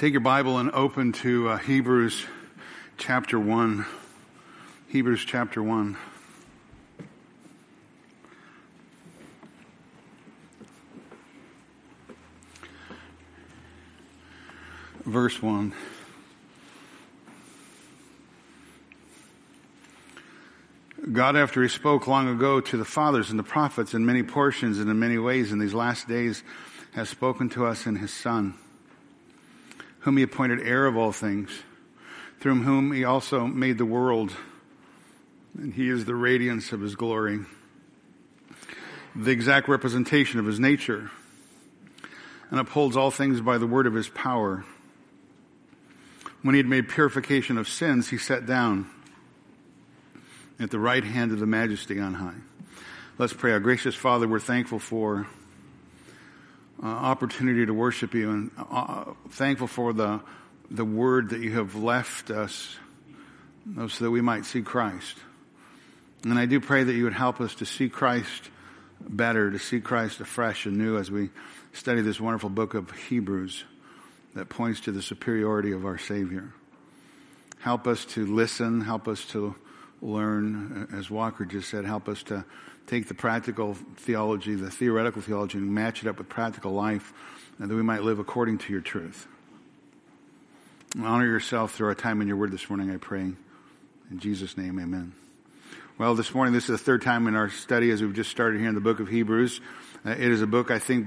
Take your Bible and open to uh, Hebrews chapter 1. Hebrews chapter 1. Verse 1. God, after He spoke long ago to the fathers and the prophets in many portions and in many ways in these last days, has spoken to us in His Son, whom He appointed heir of all things, through whom He also made the world, and He is the radiance of His glory, the exact representation of His nature, and upholds all things by the word of His power. When He had made purification of sins, He sat down at the right hand of the majesty on high. Let's pray. Our gracious Father, we're thankful for uh, opportunity to worship you and uh, thankful for the, the word that you have left us so that we might see Christ. And I do pray that you would help us to see Christ better, to see Christ afresh and new as we study this wonderful book of Hebrews that points to the superiority of our Savior. Help us to listen, help us to learn, as Walker just said, help us to take the practical theology, the theoretical theology, and match it up with practical life, and that we might live according to your truth. Honor yourself through our time in your word this morning, I pray. In Jesus' name, amen. Well, this morning, this is the third time in our study as we've just started here in the book of Hebrews. Uh, it is a book I think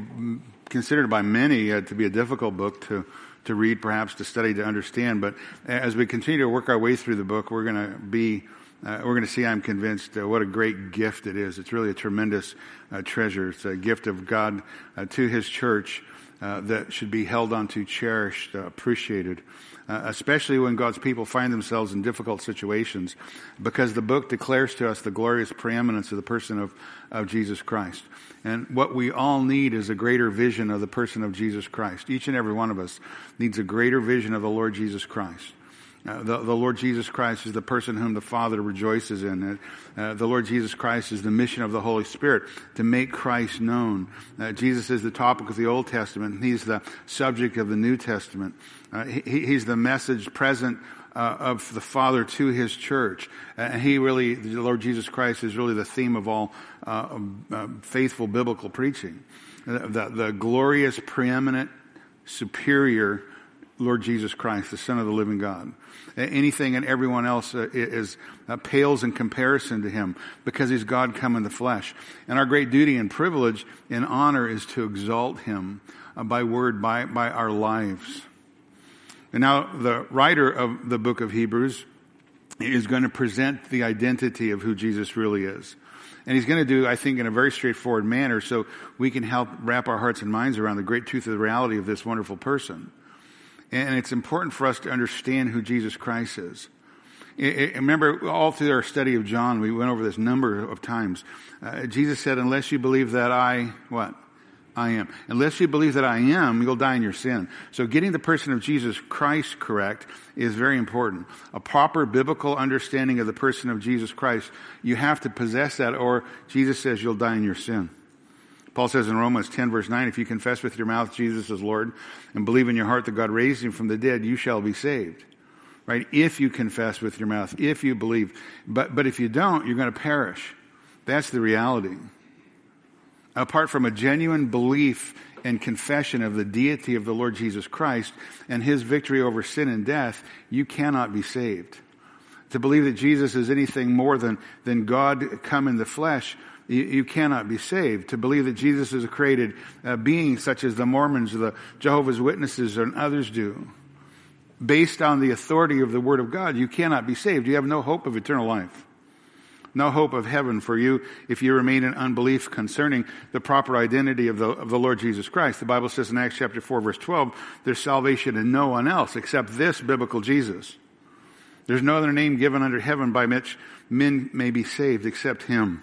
considered by many uh, to be a difficult book to to read, perhaps to study, to understand. But as we continue to work our way through the book, we're going to be uh, we're going to see, I'm convinced, uh, what a great gift it is. It's really a tremendous uh, treasure. It's a gift of God uh, to His church uh, that should be held onto, cherished, uh, appreciated, especially when God's people find themselves in difficult situations, because the book declares to us the glorious preeminence of the person of, of Jesus Christ. And what we all need is a greater vision of the person of Jesus Christ. Each and every one of us needs a greater vision of the Lord Jesus Christ. Uh, the, the, Lord Jesus Christ is the person whom the Father rejoices in. Uh, uh, the Lord Jesus Christ is the mission of the Holy Spirit to make Christ known. Uh, Jesus is the topic of the Old Testament. He's the subject of the New Testament. Uh, he, he's the message present uh, of the Father to His church. And He really, the Lord Jesus Christ is really the theme of all faithful biblical preaching. The, the glorious, preeminent, superior Lord Jesus Christ, the Son of the living God. Anything and everyone else uh, is uh, pales in comparison to him because he's God come in the flesh. And our great duty and privilege and honor is to exalt him uh, by word, by, by our lives. And now the writer of the book of Hebrews is going to present the identity of who Jesus really is. And he's going to do, I think, in a very straightforward manner so we can help wrap our hearts and minds around the great truth of the reality of this wonderful person. And it's important for us to understand who Jesus Christ is. remember, all through our study of John, we went over this number of times. Uh, Jesus said, unless you believe that I, what? I am. Unless you believe that I am, you'll die in your sin. So getting the person of Jesus Christ correct is very important. A proper biblical understanding of the person of Jesus Christ, you have to possess that or Jesus says you'll die in your sin. Paul says in Romans 10 verse 9, if you confess with your mouth Jesus is Lord and believe in your heart that God raised him from the dead, you shall be saved. Right? If you confess with your mouth, if you believe. But, but if you don't, you're going to perish. That's the reality. Apart from a genuine belief and confession of the deity of the Lord Jesus Christ and his victory over sin and death, you cannot be saved. To believe that Jesus is anything more than, than God come in the flesh you, you, cannot be saved. To believe that Jesus is a created uh, being, such as the Mormons, the Jehovah's Witnesses, and others do, based on the authority of the Word of God, you cannot be saved. You have no hope of eternal life. No hope of heaven for you if you remain in unbelief concerning the proper identity of the, of the Lord Jesus Christ. The Bible says in Acts chapter 4 verse 12, there's salvation in no one else except this biblical Jesus. There's no other name given under heaven by which men may be saved except Him.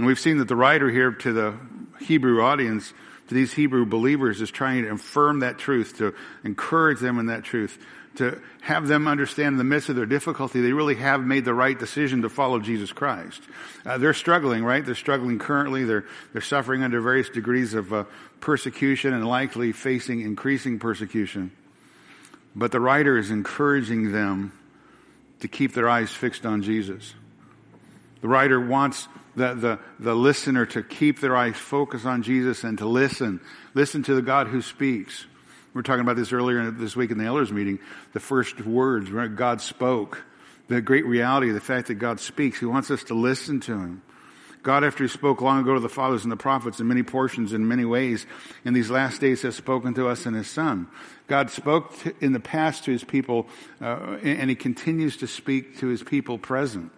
And we've seen that the writer here to the Hebrew audience to these Hebrew believers is trying to affirm that truth, to encourage them in that truth, to have them understand in the midst of their difficulty, they really have made the right decision to follow Jesus Christ. Uh, they're struggling, right? They're struggling currently. They're, they're suffering under various degrees of uh, persecution and likely facing increasing persecution. But the writer is encouraging them to keep their eyes fixed on Jesus. The writer wants the, the, the listener to keep their eyes focused on Jesus and to listen. Listen to the God who speaks. We were talking about this earlier this week in the elders meeting. The first words, right? God spoke. The great reality of the fact that God speaks. He wants us to listen to Him. God, after He spoke long ago to the fathers and the prophets in many portions, in many ways, in these last days has spoken to us in His Son. God spoke in the past to His people, uh, and He continues to speak to His people present.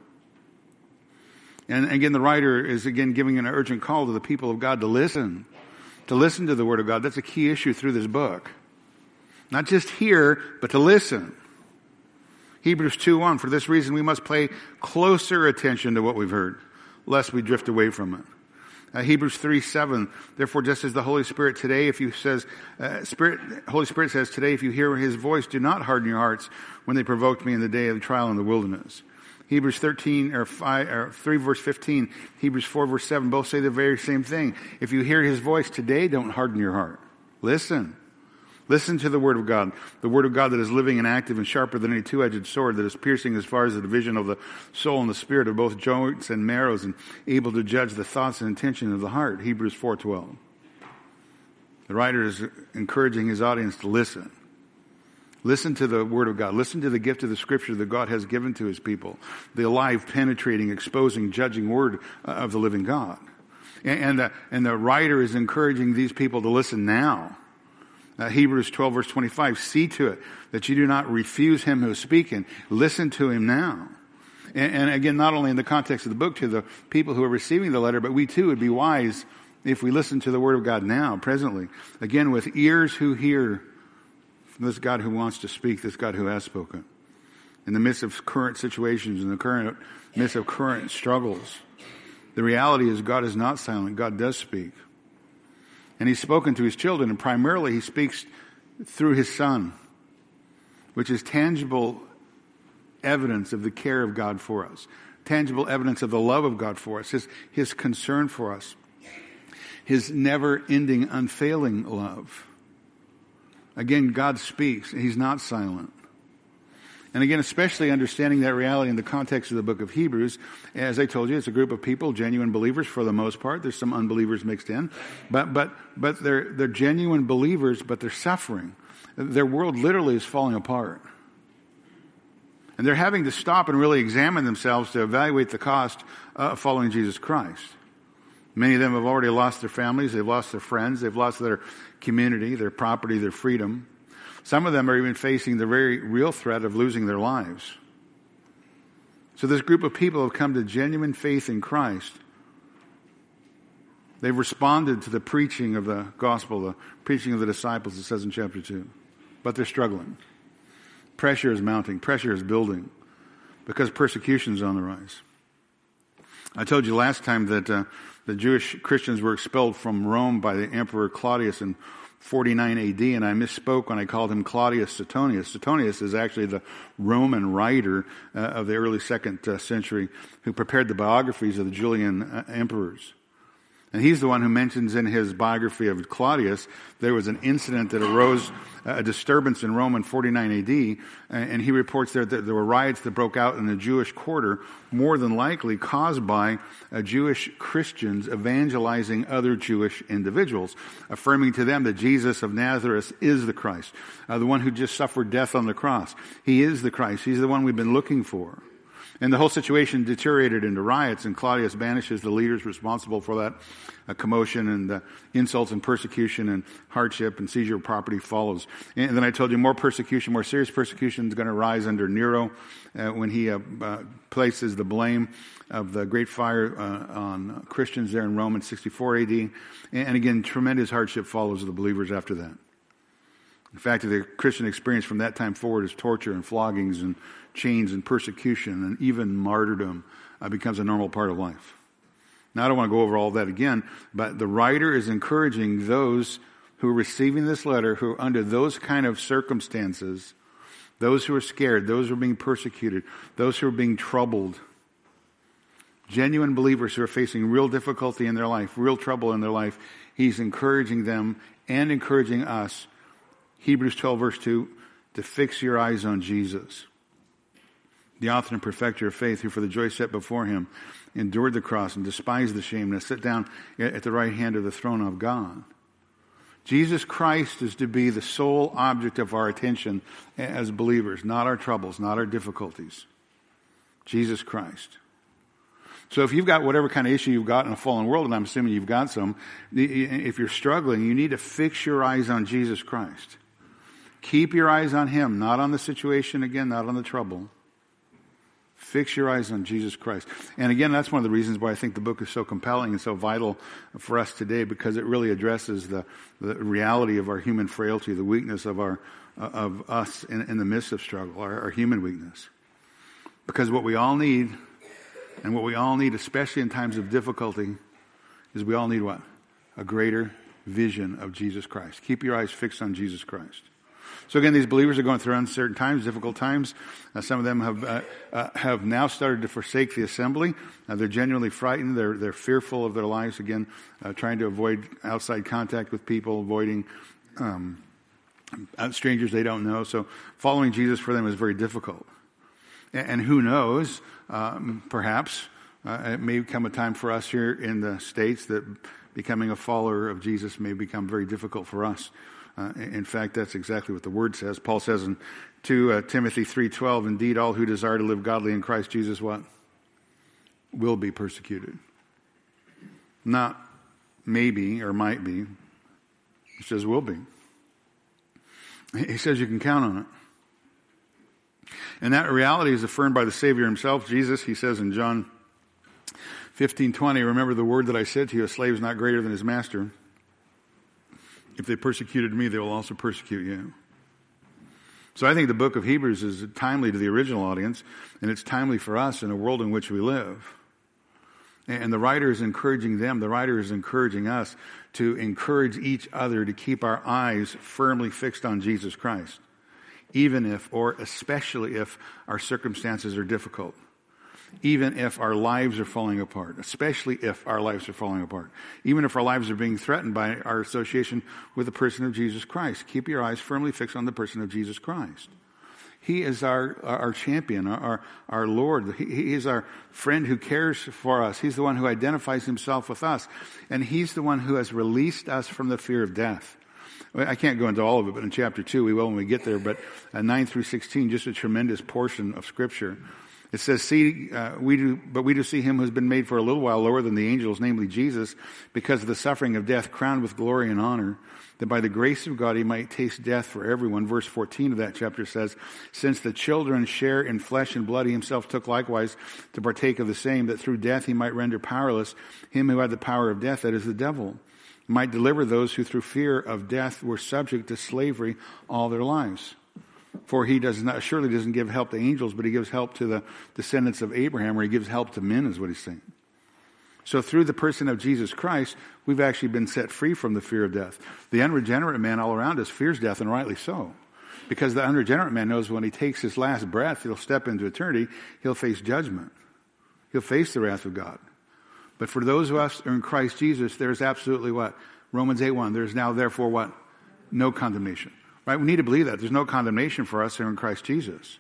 And again, the writer is again giving an urgent call to the people of God to listen, to listen to the Word of God. That's a key issue through this book. Not just hear, but to listen. Hebrews 2 1, for this reason we must pay closer attention to what we've heard, lest we drift away from it. Uh, Hebrews 3 7, therefore, just as the Holy Spirit today, if you says, uh, Spirit, Holy Spirit says, today, if you hear his voice, do not harden your hearts when they provoked me in the day of the trial in the wilderness. Hebrews 13 or 5 or 3 verse 15, Hebrews 4 verse 7 both say the very same thing. If you hear his voice today, don't harden your heart. Listen. Listen to the word of God. The word of God that is living and active and sharper than any two-edged sword that is piercing as far as the division of the soul and the spirit of both joints and marrows and able to judge the thoughts and intention of the heart. Hebrews 4:12. The writer is encouraging his audience to listen. Listen to the Word of God. Listen to the gift of the Scripture that God has given to His people. The alive, penetrating, exposing, judging Word uh, of the living God. And, and, the, and the writer is encouraging these people to listen now. Uh, Hebrews 12 verse 25, see to it that you do not refuse him who is speaking. Listen to him now. And, and again, not only in the context of the book to the people who are receiving the letter, but we too would be wise if we listen to the word of God now, presently. Again, with ears who hear this God who wants to speak, this God who has spoken. In the midst of current situations, in the current midst of current struggles, the reality is God is not silent. God does speak. And he's spoken to his children, and primarily he speaks through his son, which is tangible evidence of the care of God for us, tangible evidence of the love of God for us, his, his concern for us, his never ending, unfailing love. Again, God speaks. He's not silent. And again, especially understanding that reality in the context of the book of Hebrews, as I told you, it's a group of people, genuine believers for the most part. There's some unbelievers mixed in, but but but they're they're genuine believers, but they're suffering. Their world literally is falling apart, and they're having to stop and really examine themselves to evaluate the cost of following Jesus Christ. Many of them have already lost their families, they've lost their friends, they've lost their community, their property, their freedom. Some of them are even facing the very real threat of losing their lives. So this group of people have come to genuine faith in Christ. They've responded to the preaching of the gospel, the preaching of the disciples, it says in chapter 2. But they're struggling. Pressure is mounting, pressure is building because persecution is on the rise. I told you last time that uh, the Jewish Christians were expelled from Rome by the Emperor Claudius in 49 AD, and I misspoke when I called him Claudius Suetonius. Suetonius is actually the Roman writer uh, of the early second uh, century who prepared the biographies of the Julian uh, emperors. And he's the one who mentions in his biography of Claudius there was an incident that arose, a disturbance in Rome in 49 AD, and he reports there that there were riots that broke out in the Jewish quarter, more than likely caused by uh, Jewish Christians evangelizing other Jewish individuals, affirming to them that Jesus of Nazareth is the Christ, uh, the one who just suffered death on the cross. He is the Christ. He's the one we've been looking for. And the whole situation deteriorated into riots, and Claudius banishes the leaders responsible for that uh, commotion, and the insults and persecution and hardship and seizure of property follows. And then I told you more persecution, more serious persecution is going to rise under Nero uh, when he uh, uh places the blame of the great fire uh, on Christians there in Rome in 64 AD. And again, tremendous hardship follows the believers after that. In fact, the Christian experience from that time forward is torture and floggings and chains and persecution and even martyrdom uh, becomes a normal part of life. Now, I don't want to go over all that again, but the writer is encouraging those who are receiving this letter who are under those kind of circumstances, those who are scared, those who are being persecuted, those who are being troubled, genuine believers who are facing real difficulty in their life, real trouble in their life. He's encouraging them and encouraging us. Hebrews 12, verse 2, to fix your eyes on Jesus, the author and perfecter of faith, who for the joy set before him endured the cross and despised the shame and sat down at the right hand of the throne of God. Jesus Christ is to be the sole object of our attention as believers, not our troubles, not our difficulties. Jesus Christ. So if you've got whatever kind of issue you've got in a fallen world, and I'm assuming you've got some, if you're struggling, you need to fix your eyes on Jesus Christ. Keep your eyes on Him, not on the situation again, not on the trouble. Fix your eyes on Jesus Christ. And again, that's one of the reasons why I think the book is so compelling and so vital for us today because it really addresses the, the reality of our human frailty, the weakness of our, uh, of us in, in the midst of struggle, our, our human weakness. Because what we all need, and what we all need, especially in times of difficulty, is we all need what? A greater vision of Jesus Christ. Keep your eyes fixed on Jesus Christ. So again, these believers are going through uncertain times, difficult times. Uh, some of them have uh, uh, have now started to forsake the assembly. Uh, they're genuinely frightened. They're they're fearful of their lives. Again, uh, trying to avoid outside contact with people, avoiding um, uh, strangers they don't know. So following Jesus for them is very difficult. And, and who knows? Um, perhaps it may come a time for us here in the states that becoming a follower of Jesus may become very difficult for us. Uh, in fact, that's exactly what the word says. Paul says in 2 uh, Timothy 3.12, Indeed, all who desire to live godly in Christ Jesus, what? Will be persecuted. Not maybe or might be. He says will be. He says you can count on it. And that reality is affirmed by the Savior himself, Jesus. He says in John 15:20, remember the word that I said to you, a slave is not greater than his master. If they persecuted me, they will also persecute you. So I think the book of Hebrews is timely to the original audience, and it's timely for us in a world in which we live. And the writer is encouraging them, the writer is encouraging us to encourage each other to keep our eyes firmly fixed on Jesus Christ, even if, or especially if, our circumstances are difficult even if our lives are falling apart, especially if our lives are falling apart, even if our lives are being threatened by our association with the person of Jesus Christ. Keep your eyes firmly fixed on the person of Jesus Christ. He is our, our champion, our, our Lord. He, he is our friend who cares for us. He's the one who identifies himself with us. And he's the one who has released us from the fear of death. I can't go into all of it, but in chapter 2 we will when we get there. But uh, 9 through 16, just a tremendous portion of Scripture it says, see, uh, we do, but we do see him who's been made for a little while lower than the angels, namely Jesus, because of the suffering of death, crowned with glory and honor, that by the grace of God he might taste death for everyone. Verse 14 of that chapter says, since the children share in flesh and blood, he himself took likewise to partake of the same, that through death he might render powerless him who had the power of death, that is the devil, might deliver those who through fear of death were subject to slavery all their lives. For he does not, surely doesn't give help to angels, but he gives help to the descendants of Abraham, or he gives help to men, is what he's saying. So through the person of Jesus Christ, we've actually been set free from the fear of death. The unregenerate man all around us fears death, and rightly so. Because the unregenerate man knows when he takes his last breath, he'll step into eternity, he'll face judgment. He'll face the wrath of God. But for those of us who are in Christ Jesus, there's absolutely what? Romans 8 1. There's now therefore what? No condemnation. Right? We need to believe that. There's no condemnation for us in Christ Jesus.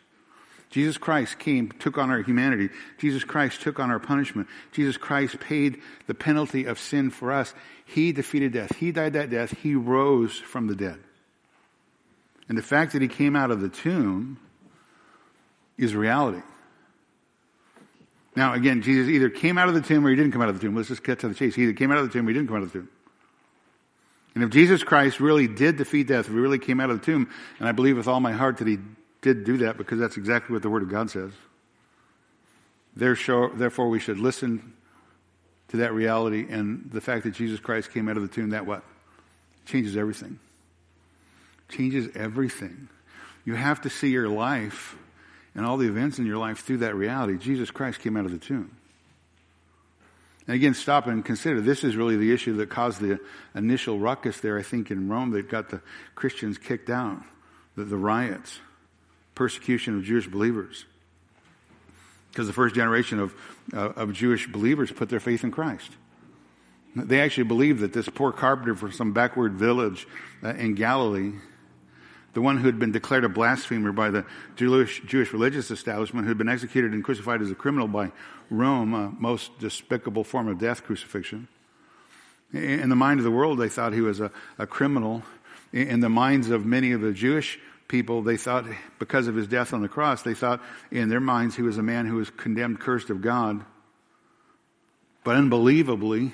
Jesus Christ came, took on our humanity. Jesus Christ took on our punishment. Jesus Christ paid the penalty of sin for us. He defeated death. He died that death. He rose from the dead. And the fact that he came out of the tomb is reality. Now, again, Jesus either came out of the tomb or he didn't come out of the tomb. Let's just cut to the chase. He either came out of the tomb or he didn't come out of the tomb. And if Jesus Christ really did defeat death, if he really came out of the tomb, and I believe with all my heart that he did do that because that's exactly what the Word of God says, therefore we should listen to that reality and the fact that Jesus Christ came out of the tomb, that what? Changes everything. Changes everything. You have to see your life and all the events in your life through that reality. Jesus Christ came out of the tomb. And again, stop and consider this is really the issue that caused the initial ruckus there, I think, in Rome that got the Christians kicked out, the, the riots, persecution of Jewish believers. Because the first generation of, uh, of Jewish believers put their faith in Christ. They actually believed that this poor carpenter from some backward village uh, in Galilee, the one who had been declared a blasphemer by the Jewish, Jewish religious establishment, who had been executed and crucified as a criminal by Rome, a most despicable form of death crucifixion. In the mind of the world, they thought he was a, a criminal. In the minds of many of the Jewish people, they thought, because of his death on the cross, they thought in their minds he was a man who was condemned, cursed of God. But unbelievably,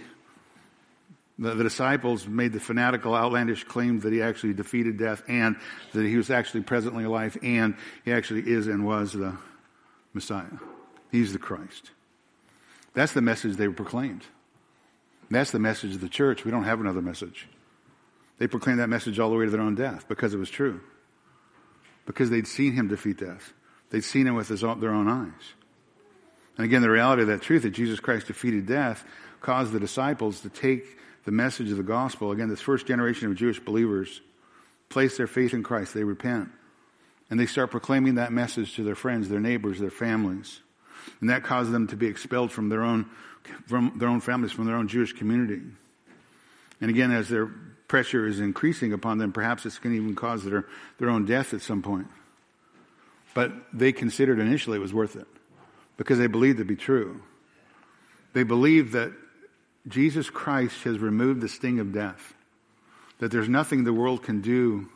the, the, disciples made the fanatical, outlandish claim that he actually defeated death and that he was actually presently alive and he actually is and was the Messiah. He's the Christ. That's the message they proclaimed. That's the message of the church. We don't have another message. They proclaimed that message all the way to their own death because it was true. Because they'd seen him defeat death. They'd seen him with own, their own eyes. And again, the reality of that truth that Jesus Christ defeated death caused the disciples to take the message of the gospel. Again, this first generation of Jewish believers place their faith in Christ. They repent. And they start proclaiming that message to their friends, their neighbors, their families. And that caused them to be expelled from their own, from their own families, from their own Jewish community. And again, as their pressure is increasing upon them, perhaps going to even cause their, their own death at some point. But they considered initially it was worth it because they believed it to be true. They believed that Jesus Christ has removed the sting of death. That there's nothing the world can do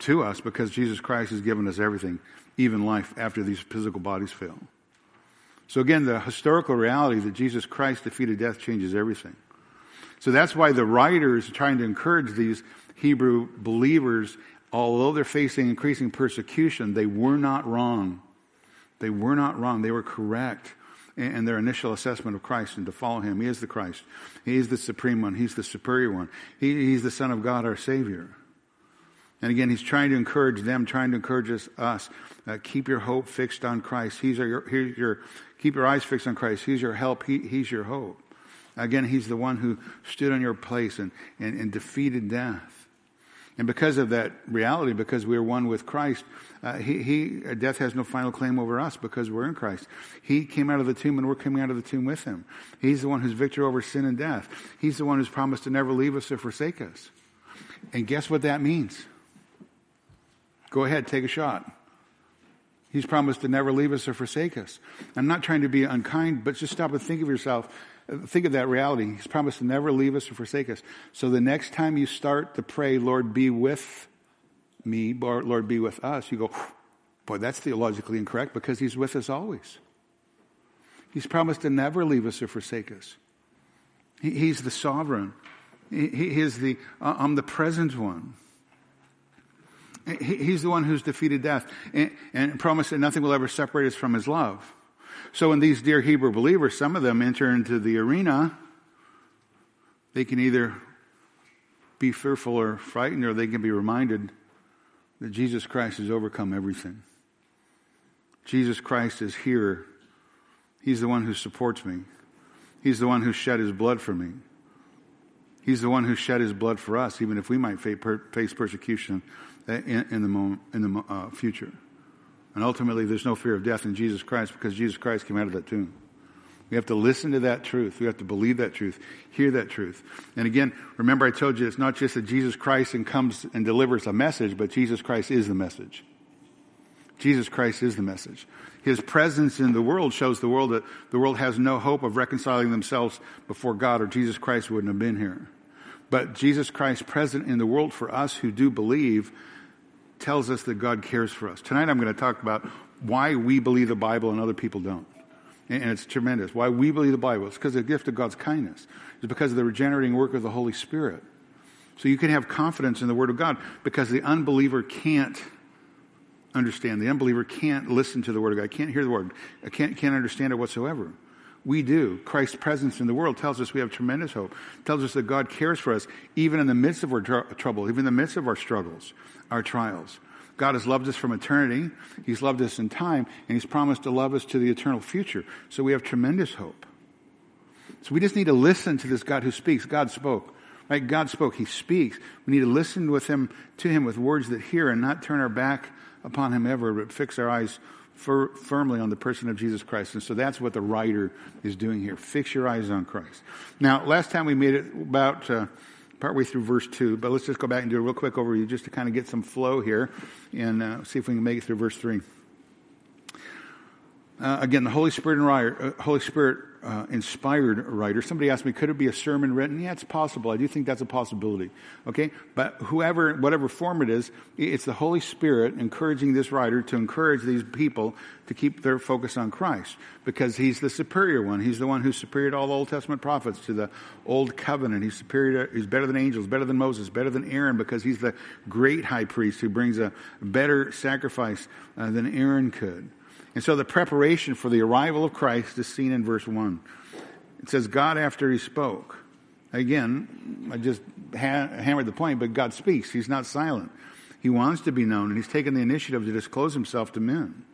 to us because Jesus Christ has given us everything, even life after these physical bodies fail. So again, the historical reality that Jesus Christ defeated death changes everything. So that's why the writers are trying to encourage these Hebrew believers, although they're facing increasing persecution, they were not wrong. They were not wrong. They were correct in their initial assessment of Christ and to follow him. He is the Christ. He is the supreme one. He's the superior one. He, he's the Son of God, our Savior. And again, he's trying to encourage them, trying to encourage us. us uh, keep your hope fixed on Christ. He's your, he's your, keep your eyes fixed on Christ. He's your help. He, he's your hope. Again, he's the one who stood on your place and, and, and defeated death. And because of that reality, because we are one with Christ, uh, he, he, death has no final claim over us because we're in Christ. He came out of the tomb and we're coming out of the tomb with him. He's the one who's victor over sin and death. He's the one who's promised to never leave us or forsake us. And guess what that means? Go ahead, take a shot. He's promised to never leave us or forsake us. I'm not trying to be unkind, but just stop and think of yourself. Think of that reality. He's promised to never leave us or forsake us. So the next time you start to pray, Lord, be with me, Lord, be with us, you go, boy, that's theologically incorrect because He's with us always. He's promised to never leave us or forsake us. He, he's the sovereign. He, he is the uh, omnipresent one. He, he's the one who's defeated death and, and promised that nothing will ever separate us from His love. So when these dear Hebrew believers, some of them enter into the arena, they can either be fearful or frightened, or they can be reminded that Jesus Christ has overcome everything. Jesus Christ is here. He's the one who supports me. He's the one who shed his blood for me. He's the one who shed his blood for us, even if we might face persecution in, in the, moment, in the uh, future. And ultimately, there's no fear of death in Jesus Christ because Jesus Christ came out of that tomb. We have to listen to that truth. We have to believe that truth, hear that truth. And again, remember I told you it's not just that Jesus Christ and comes and delivers a message, but Jesus Christ is the message. Jesus Christ is the message. His presence in the world shows the world that the world has no hope of reconciling themselves before God or Jesus Christ wouldn't have been here. But Jesus Christ present in the world for us who do believe tells us that God cares for us. Tonight I'm going to talk about why we believe the Bible and other people don't. And it's tremendous. Why we believe the Bible. It's because of the gift of God's kindness. It's because of the regenerating work of the Holy Spirit. So you can have confidence in the Word of God because the unbeliever can't understand. The unbeliever can't listen to the Word of God, can't hear the Word, can't, can't understand it whatsoever. We do. Christ's presence in the world tells us we have tremendous hope. Tells us that God cares for us even in the midst of our tr- trouble, even in the midst of our struggles, our trials. God has loved us from eternity. He's loved us in time, and He's promised to love us to the eternal future. So we have tremendous hope. So we just need to listen to this God who speaks. God spoke. Right? God spoke. He speaks. We need to listen with him, to him with words that hear and not turn our back upon him ever, but fix our eyes fir- firmly on the person of Jesus Christ. And so that's what the writer is doing here. Fix your eyes on Christ. Now, last time we made it about, uh, partway through verse 2, but let's just go back and do a real quick overview just to kind of get some flow here and uh, see if we can make it through verse 3. Uh, again, the Holy Spirit writer, uh, Holy Spirit uh, inspired writer. Somebody asked me, could it be a sermon written? Yeah, it's possible. I do think that's a possibility. Okay, but whoever, whatever form it is, it's the Holy Spirit encouraging this writer to encourage these people to keep their focus on Christ because He's the superior one. He's the one who's superior to all the Old Testament prophets, to the Old Covenant. He's superior. To, he's better than angels, better than Moses, better than Aaron because He's the great high priest who brings a better sacrifice uh, than Aaron could. And so the preparation for the arrival of Christ is seen in verse 1. It says, God after he spoke. Again, I just ha- hammered the point, but God speaks. He's not silent. He wants to be known, and he's taken the initiative to disclose himself to men.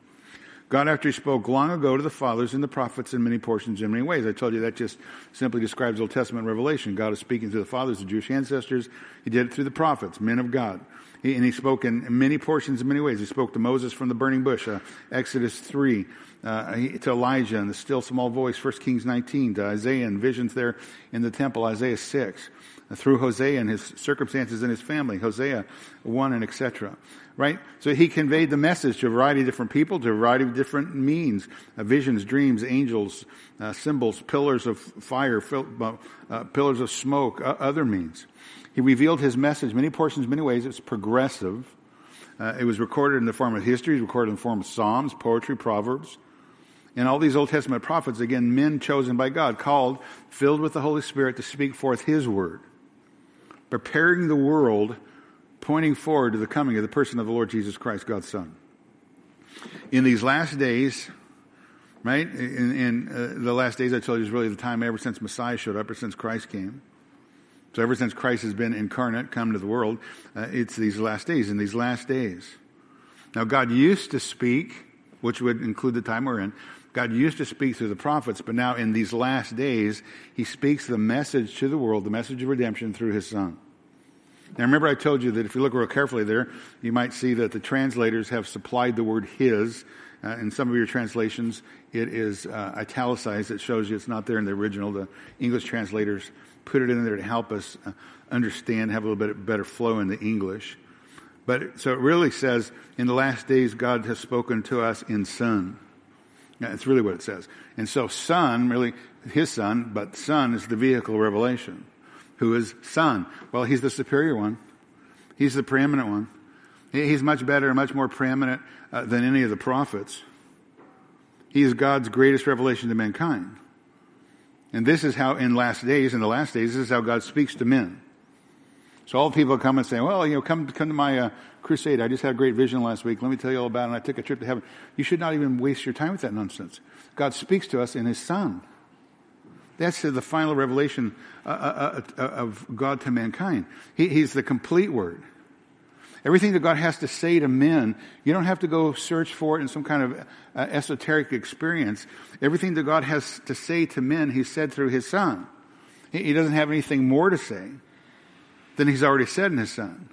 God, after he spoke long ago to the fathers and the prophets in many portions, in many ways. I told you that just simply describes Old Testament revelation. God is speaking to the fathers, the Jewish ancestors. He did it through the prophets, men of God. And he spoke in many portions in many ways. He spoke to Moses from the burning bush, uh, Exodus 3, uh, to Elijah in the still small voice, 1 Kings 19, to Isaiah and visions there in the temple, Isaiah 6, uh, through Hosea and his circumstances and his family, Hosea 1 and etc. Right? So he conveyed the message to a variety of different people, to a variety of different means, uh, visions, dreams, angels, uh, symbols, pillars of fire, uh, pillars of smoke, other means. He revealed his message, many portions, many ways. It's progressive. Uh, it was recorded in the form of history, recorded in the form of Psalms, poetry, Proverbs. And all these Old Testament prophets, again, men chosen by God, called, filled with the Holy Spirit to speak forth His word, preparing the world, pointing forward to the coming of the person of the Lord Jesus Christ, God's Son. In these last days, right, in, in uh, the last days, I told you, is really the time ever since Messiah showed up, or since Christ came. So ever since Christ has been incarnate, come to the world, uh, it's these last days. In these last days, now God used to speak, which would include the time we're in. God used to speak through the prophets, but now in these last days, He speaks the message to the world, the message of redemption through His Son. Now remember I told you that if you look real carefully there, you might see that the translators have supplied the word His. Uh, in some of your translations, it is uh, italicized. It shows you it's not there in the original. The English translators put it in there to help us uh, understand, have a little bit better flow in the English. But so it really says, in the last days, God has spoken to us in Son. That's really what it says. And so, Son, really, His Son, but Son is the vehicle revelation. Who is Son? Well, He's the superior one. He's the preeminent one. He's much better and much more preeminent uh, than any of the prophets. He is God's greatest revelation to mankind. And this is how, in last days, in the last days, this is how God speaks to men. So all people come and say, well, you know, come, come to my uh, crusade. I just had a great vision last week. Let me tell you all about it. And I took a trip to heaven. You should not even waste your time with that nonsense. God speaks to us in His Son. That's the final revelation uh, uh, uh, of God to mankind. He, he's the complete Word. Everything that God has to say to men, you don't have to go search for it in some kind of uh, esoteric experience. Everything that God has to say to men, He said through His Son. He, he doesn't have anything more to say than He's already said in His Son.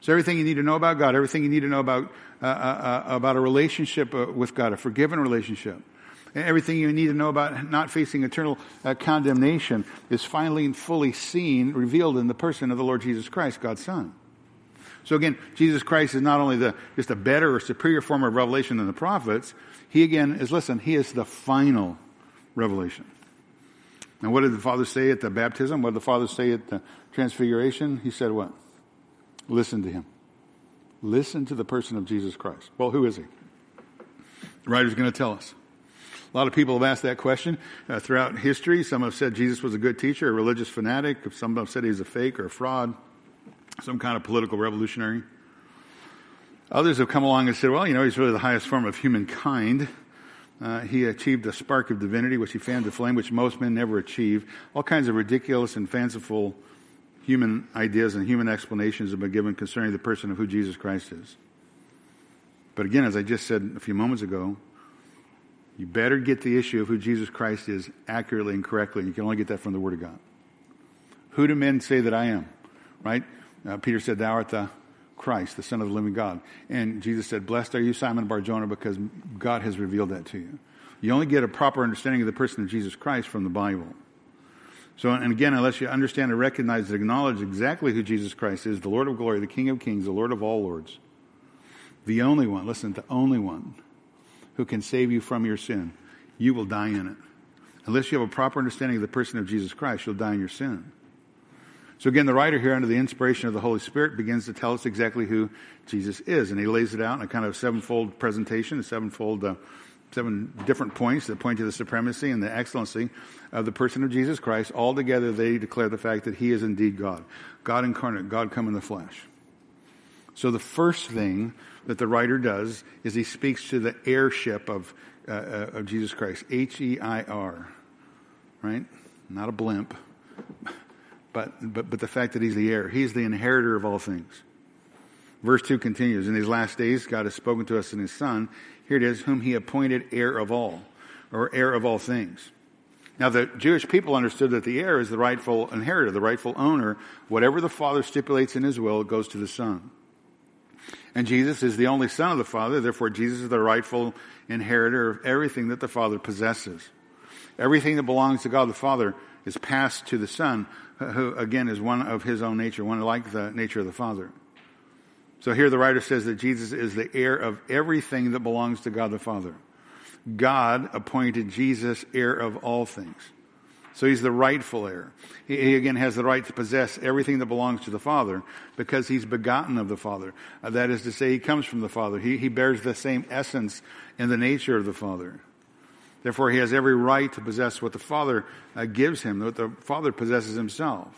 So everything you need to know about God, everything you need to know about uh, uh, uh about a relationship uh, with God, a forgiven relationship, everything you need to know about not facing eternal uh, condemnation is finally and fully seen, revealed in the person of the Lord Jesus Christ, God's Son. So again, Jesus Christ is not only the, just a better or superior form of revelation than the prophets, he again is, listen, he is the final revelation. And what did the Father say at the baptism? What did the Father say at the transfiguration? He said what? Listen to him. Listen to the person of Jesus Christ. Well, who is he? The writer's going to tell us. A lot of people have asked that question uh, throughout history. Some have said Jesus was a good teacher, a religious fanatic. Some have said he was a fake or a fraud some kind of political revolutionary. Others have come along and said, well, you know, he's really the highest form of humankind. Uh, he achieved a spark of divinity, which he fanned the flame, which most men never achieve. All kinds of ridiculous and fanciful human ideas and human explanations have been given concerning the person of who Jesus Christ is. But again, as I just said a few moments ago, You better get the issue of who Jesus Christ is accurately and correctly. You can only get that from the Word of God. Who do men say that I am? Right? Uh, Peter said, Thou art the Christ, the Son of the living God. And Jesus said, Blessed are you, Simon Barjona, because God has revealed that to you. You only get a proper understanding of the person of Jesus Christ from the Bible. So, and again, unless you understand and recognize and acknowledge exactly who Jesus Christ is, the Lord of glory, the King of kings, the Lord of all lords, the only one, listen, the only one who can save you from your sin, you will die in it. Unless you have a proper understanding of the person of Jesus Christ, you'll die in your sin. So again, the writer here, under the inspiration of the Holy Spirit, begins to tell us exactly who Jesus is, and he lays it out in a kind of sevenfold presentation, a sevenfold, uh, seven different points that point to the supremacy and the excellency of the person of Jesus Christ. All together, they declare the fact that he is indeed God, God incarnate, God come in the flesh. So the first thing that the writer does is he speaks to the heirship of uh, uh of Jesus Christ, H E I R, right? Not a blimp but, but, but the fact that he's the heir. He's the inheritor of all things. Verse 2 continues, In these last days, God has spoken to us in his Son. Here it is, whom he appointed heir of all, or heir of all things. Now, the Jewish people understood that the heir is the rightful inheritor, the rightful owner. Whatever the Father stipulates in his will, goes to the Son. And Jesus is the only Son of the Father, therefore, Jesus is the rightful inheritor of everything that the Father possesses. Everything that belongs to God the Father is passed to the Son, who again is one of his own nature, one like the nature of the Father. So here the writer says that Jesus is the heir of everything that belongs to God the Father. God appointed Jesus heir of all things. So he's the rightful heir. He, he, again has the right to possess everything that belongs to the Father because he's begotten of the Father. Uh, that is to say, he comes from the Father. He, he bears the same essence and the nature of the Father. Therefore, he has every right to possess what the Father uh, gives him, what the Father possesses himself.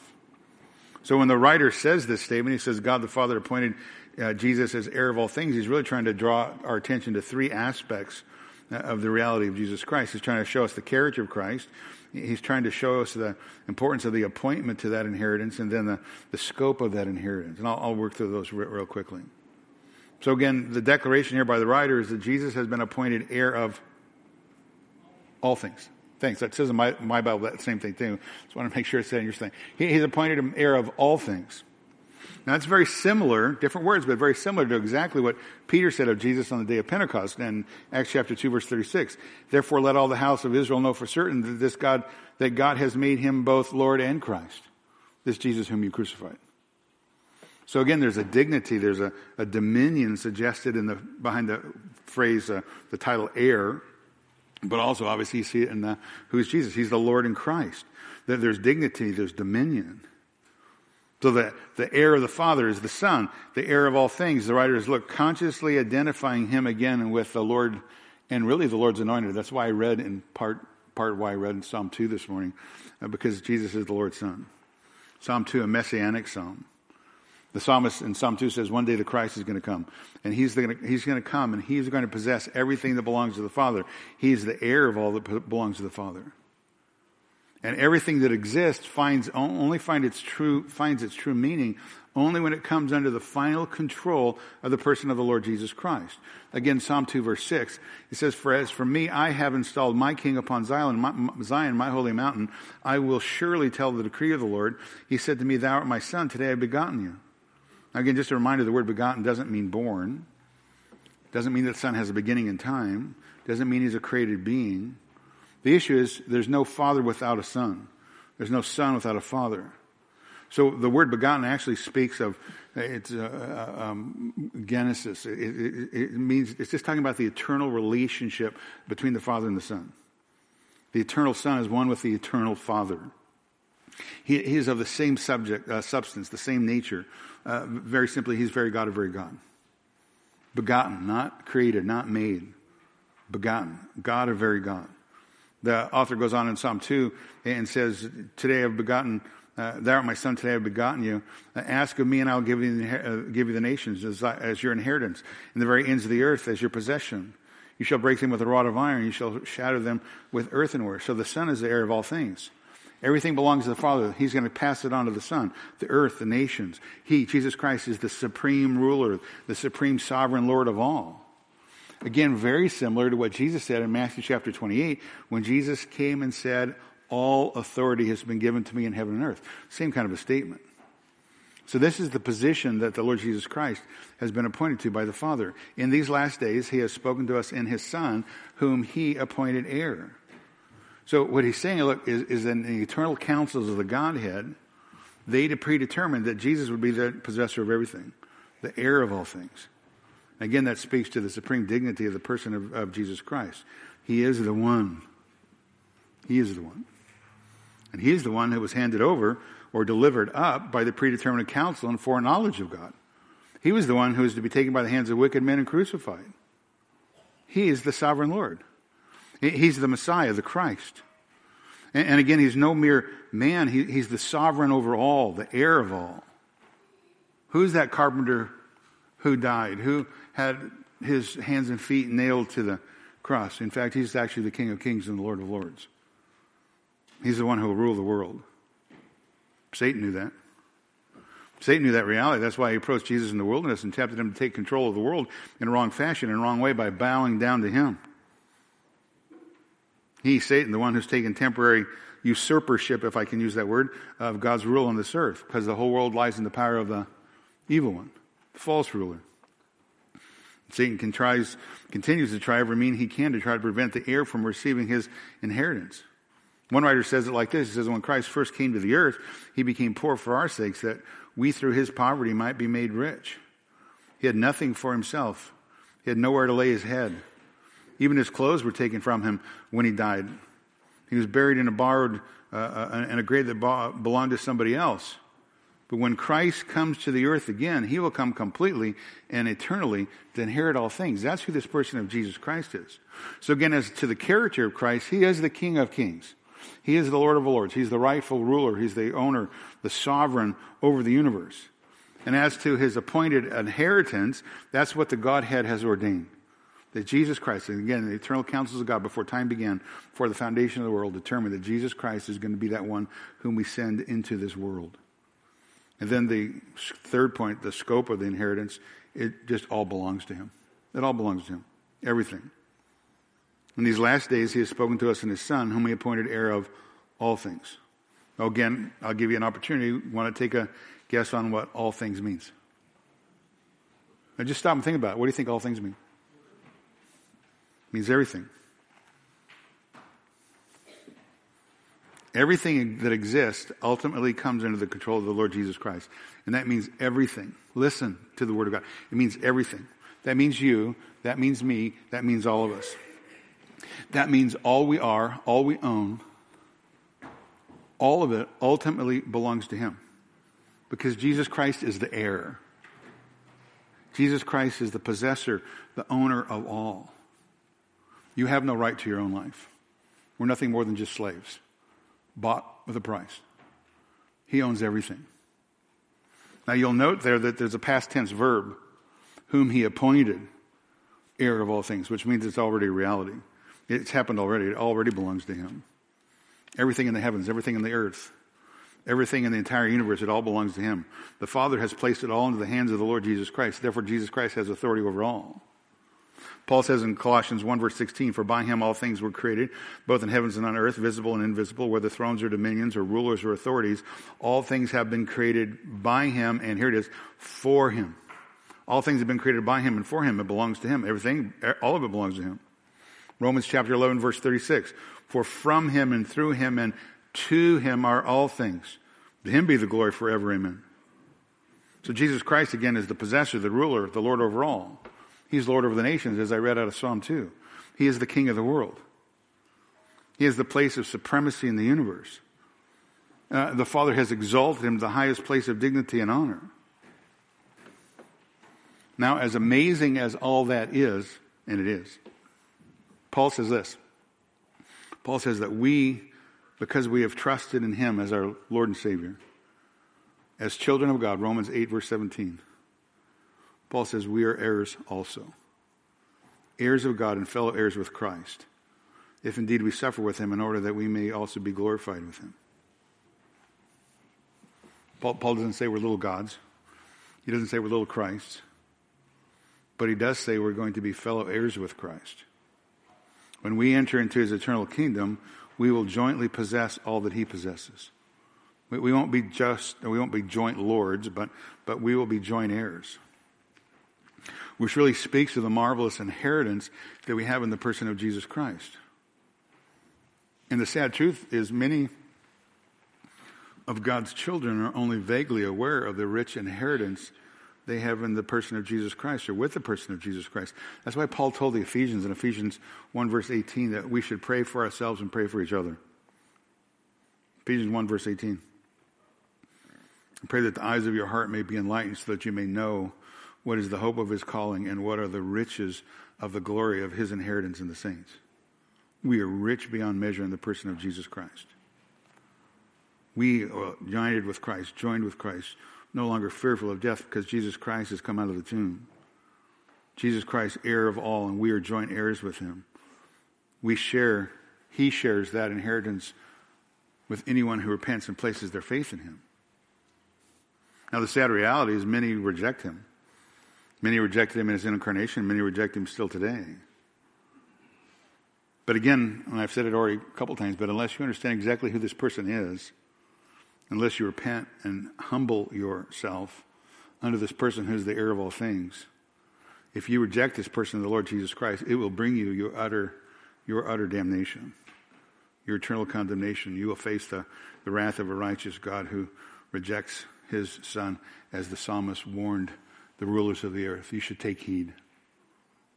So when the writer says this statement, he says God the Father appointed uh, Jesus as heir of all things. He's really trying to draw our attention to three aspects uh, of the reality of Jesus Christ. He's trying to show us the character of Christ. He's trying to show us the importance of the appointment to that inheritance and then the, the scope of that inheritance. And I'll, I'll work through those real, real quickly. So again, the declaration here by the writer is that Jesus has been appointed heir of all things. Things. That says in my, my Bible that same thing too. Just want to make sure it's saying your thing. He, he's appointed him heir of all things. Now it's very similar, different words, but very similar to exactly what Peter said of Jesus on the day of Pentecost in Acts chapter 2 verse 36. Therefore let all the house of Israel know for certain that this God, that God has made him both Lord and Christ. This Jesus whom you crucified. So again, there's a dignity, there's a, a dominion suggested in the, behind the phrase, uh, the title heir. But also, obviously, you see it in the, who is Jesus? He's the Lord in Christ. That there's dignity, there's dominion. So the, the heir of the Father is the Son, the heir of all things. The writer is, look, consciously identifying him again with the Lord, and really the Lord's anointed. That's why I read in part, part why I read in Psalm 2 this morning, uh, because Jesus is the Lord's Son. Psalm 2, a messianic psalm. The psalmist in Psalm 2 says, One day the Christ is going to come. And he's going to, he's going to come and he's going to possess everything that belongs to the Father. He's the heir of all that belongs to the Father. And everything that exists finds, only find its true, finds its true meaning only when it comes under the final control of the person of the Lord Jesus Christ. Again, Psalm 2 verse 6, it says, For as for me, I have installed my king upon Zion my, Zion, my holy mountain. I will surely tell the decree of the Lord. He said to me, Thou art my son, today I have begotten you. Again, just a reminder the word begotten doesn't mean born, doesn't mean that the Son has a beginning in time, doesn't mean he's a created being. The issue is there's no father without a son, there's no son without a father. So the word begotten actually speaks of it's uh, uh um, Genesis. It, it, it, means it's just talking about the eternal relationship between the Father and the Son. The eternal Son is one with the eternal Father. He, he is of the same subject, uh, substance, the same nature. Uh, very simply, he's very God of very God. Begotten, not created, not made. Begotten. God of very God. The author goes on in Psalm 2 and says, Today I've begotten, uh, thou art my son, today I've begotten you. Uh, ask of me and I'll give you, the, uh, give you the nations as, as your inheritance, and the very ends of the earth as your possession. You shall break them with a rod of iron, you shall shatter them with earthenware. So the Son is the heir of all things. Everything belongs to the Father. He's going to pass it on to the Son, the earth, the nations. He, Jesus Christ, is the supreme ruler, the supreme sovereign Lord of all. Again, very similar to what Jesus said in Matthew chapter 28 when Jesus came and said, All authority has been given to me in heaven and earth. Same kind of a statement. So this is the position that the Lord Jesus Christ has been appointed to by the Father. In these last days, he has spoken to us in his Son, whom he appointed heir. So what he's saying, look, is, is in the eternal counsels of the Godhead, they predetermined that Jesus would be the possessor of everything, the heir of all things. Again, that speaks to the supreme dignity of the person of, of Jesus Christ. He is the one. He is the one. And he is the one who was handed over or delivered up by the predetermined counsel and foreknowledge of God. He was the one who was to be taken by the hands of wicked men and crucified. He is the sovereign Lord. He's the Messiah, the Christ. And, again, he's no mere man. he's the sovereign over all, the heir of all. Who's that carpenter who died? Who had his hands and feet nailed to the cross? In fact, he's actually the King of Kings and the Lord of Lords. He's the one who will rule the world. Satan knew that. Satan knew that reality. That's why he approached Jesus in the wilderness and tempted him to take control of the world in a wrong fashion, in a wrong way, by bowing down to him. He, Satan, the one who's taken temporary usurpership, if I can use that word, of God's rule on this earth, because the whole world lies in the power of the evil one, the false ruler. Satan can tries, continues to try every mean he can to try to prevent the heir from receiving his inheritance. One writer says it like this He says, When Christ first came to the earth, he became poor for our sakes, that we through his poverty might be made rich. He had nothing for himself, he had nowhere to lay his head. Even his clothes were taken from him when he died. He was buried in a borrowed, uh, uh, in a grave that belonged to somebody else. But when Christ comes to the earth again, he will come completely and eternally to inherit all things. That's who this person of Jesus Christ is. So again, as to the character of Christ, he is the King of Kings. He is the Lord of Lords. He's the rightful ruler. He's the owner, the sovereign over the universe. And as to his appointed inheritance, that's what the Godhead has ordained that Jesus Christ, and again, the eternal counsels of God before time began, before the foundation of the world, determined that Jesus Christ is going to be that one whom we send into this world. And then the third point, the scope of the inheritance, it just all belongs to him. It all belongs to him. Everything. In these last days, he has spoken to us in his Son, whom he appointed heir of all things. Now, again, I'll give you an opportunity. You want to take a guess on what all things means? Now, just stop and think about it. What do you think all things mean? Means everything. Everything that exists ultimately comes under the control of the Lord Jesus Christ. And that means everything. Listen to the Word of God. It means everything. That means you. That means me. That means all of us. That means all we are, all we own, all of it ultimately belongs to Him. Because Jesus Christ is the heir. Jesus Christ is the possessor, the owner of all. You have no right to your own life. We're nothing more than just slaves, bought with a price. He owns everything. Now you'll note there that there's a past tense verb, whom he appointed heir of all things, which means it's already a reality. It's happened already. It already belongs to him. Everything in the heavens, everything in the earth, everything in the entire universe, it all belongs to him. The Father has placed it all into the hands of the Lord Jesus Christ. Therefore, Jesus Christ has authority over all. Paul says in Colossians 1 verse 16, for by him all things were created, both in heavens and on earth, visible and invisible, whether thrones or dominions or rulers or authorities. All things have been created by him, and here it is, for him. All things have been created by him and for him. It belongs to him. Everything, all of it belongs to him. Romans chapter 11 verse 36, for from him and through him and to him are all things. To him be the glory forever. Amen. So Jesus Christ again is the possessor, the ruler, the Lord over all. He's Lord over the nations, as I read out of Psalm 2. He is the King of the world. He is the place of supremacy in the universe. Uh, the Father has exalted him to the highest place of dignity and honor. Now, as amazing as all that is, and it is, Paul says this. Paul says that we, because we have trusted in him as our Lord and Savior, as children of God, Romans 8, verse 17, Paul says, We are heirs also, heirs of God and fellow heirs with Christ, if indeed we suffer with him in order that we may also be glorified with him. Paul, Paul doesn't say we're little gods, he doesn't say we're little Christs. But he does say we're going to be fellow heirs with Christ. When we enter into his eternal kingdom, we will jointly possess all that he possesses. We, we won't be just, we won't be joint lords, but, but we will be joint heirs. Which really speaks of the marvelous inheritance that we have in the person of Jesus Christ. And the sad truth is, many of God's children are only vaguely aware of the rich inheritance they have in the person of Jesus Christ or with the person of Jesus Christ. That's why Paul told the Ephesians in Ephesians 1 verse 18 that we should pray for ourselves and pray for each other. Ephesians 1 verse 18. I pray that the eyes of your heart may be enlightened so that you may know what is the hope of his calling and what are the riches of the glory of his inheritance in the saints. We are rich beyond measure in the person of Jesus Christ. We are united with Christ, joined with Christ, no longer fearful of death because Jesus Christ has come out of the tomb. Jesus Christ, heir of all, and we are joint heirs with him. We share, he shares that inheritance with anyone who repents and places their faith in him. Now, the sad reality is many reject him. Many rejected him in his incarnation, many reject him still today. But again, and I've said it already a couple times, but unless you understand exactly who this person is, unless you repent and humble yourself under this person who's the heir of all things. If you reject this person, the Lord Jesus Christ, it will bring you your utter, your utter damnation, your eternal condemnation. You will face the, the wrath of a righteous God who rejects his son, as the psalmist warned the rulers of the earth. You should take heed.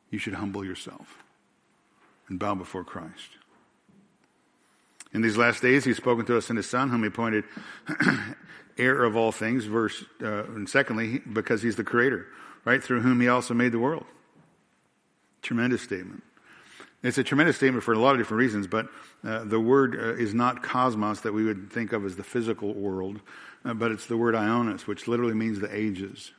You should humble yourself and bow before Christ. In these last days, he's spoken to us in his son, whom he appointed heir of all things. Verse, uh, and secondly, because he's the creator, right? Through whom he also made the world. Tremendous statement. It's a tremendous statement for a lot of different reasons, but uh, the word uh, is not cosmos that we would think of as the physical world, uh, but it's the word ionos, which literally means the ages.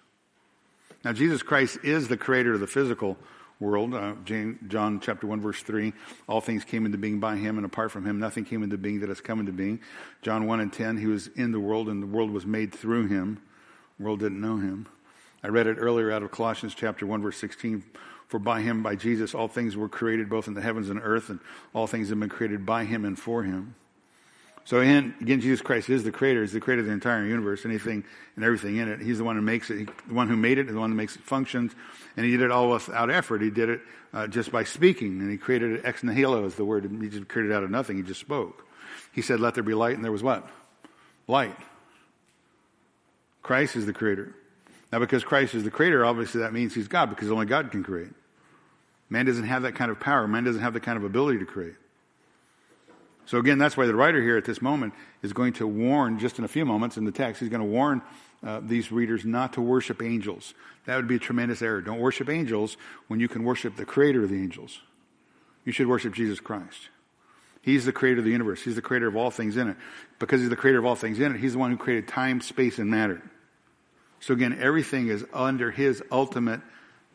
Now, Jesus Christ is the creator of the physical world. Uh, John chapter 1 verse 3, all things came into being by him and apart from him nothing came into being that has come into being. John 1 and 10, he was in the world and the world was made through him. The world didn't know him. I read it earlier out of Colossians chapter 1 verse 16. For by him, by Jesus, all things were created both in the heavens and earth and all things have been created by him and for him. So again, again, Jesus Christ is the creator. He's the creator of the entire universe, anything and everything in it. He's the one who makes it, the one who made it, the one who makes it functions. And he did it all without effort. He did it uh, just by speaking. And he created it ex nihilo is the word. He just created out of nothing. He just spoke. He said, let there be light. And there was what? Light. Christ is the creator. Now, because Christ is the creator, obviously that means he's God because only God can create. Man doesn't have that kind of power. Man doesn't have the kind of ability to create. So again, that's why the writer here at this moment is going to warn, just in a few moments in the text, he's going to warn uh, these readers not to worship angels. That would be a tremendous error. Don't worship angels when you can worship the creator of the angels. You should worship Jesus Christ. He's the creator of the universe. He's the creator of all things in it. Because he's the creator of all things in it, he's the one who created time, space, and matter. So again, everything is under his ultimate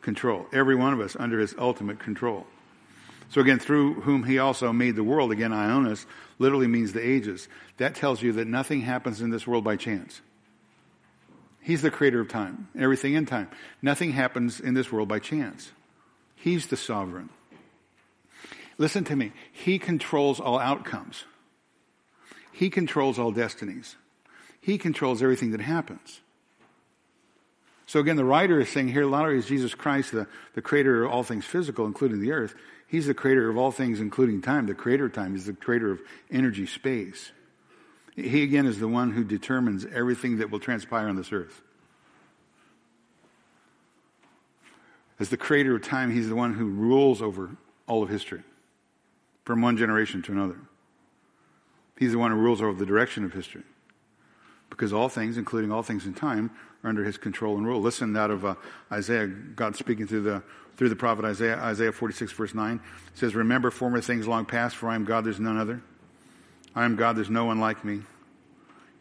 control. Every one of us under his ultimate control. So again, through whom he also made the world, again, Ionis, literally means the ages. That tells you that nothing happens in this world by chance. He's the creator of time, everything in time. Nothing happens in this world by chance. He's the sovereign. Listen to me. He controls all outcomes. He controls all destinies. He controls everything that happens. So again, the writer is saying here, only is Jesus Christ the, the creator of all things physical, including the earth, He's the creator of all things, including time. The creator of time. He's the creator of energy, space. He again is the one who determines everything that will transpire on this earth. As the creator of time, he's the one who rules over all of history from one generation to another. He's the one who rules over the direction of history. Because all things, including all things in time, are under his control and rule. Listen out of uh, Isaiah, God speaking through the through the prophet Isaiah, Isaiah 46 verse 9 says, Remember former things long past, for I am God, there's none other. I am God, there's no one like me.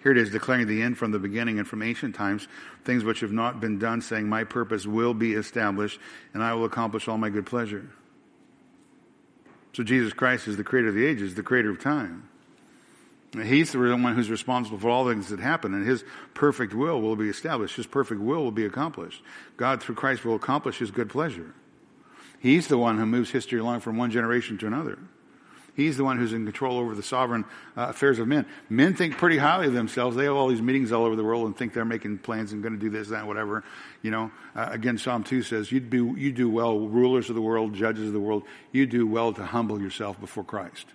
Here it is declaring the end from the beginning and from ancient times, things which have not been done, saying, My purpose will be established, and I will accomplish all my good pleasure. So Jesus Christ is the creator of the ages, the creator of time. He's the one who's responsible for all things that happen, and His perfect will will be established. His perfect will will be accomplished. God, through Christ, will accomplish His good pleasure. He's the one who moves history along from one generation to another. He's the one who's in control over the sovereign uh, affairs of men. Men think pretty highly of themselves. They have all these meetings all over the world and think they're making plans and going to do this, that, whatever. You know, uh, again, Psalm 2 says, you you do well, rulers of the world, judges of the world, you do well to humble yourself before Christ.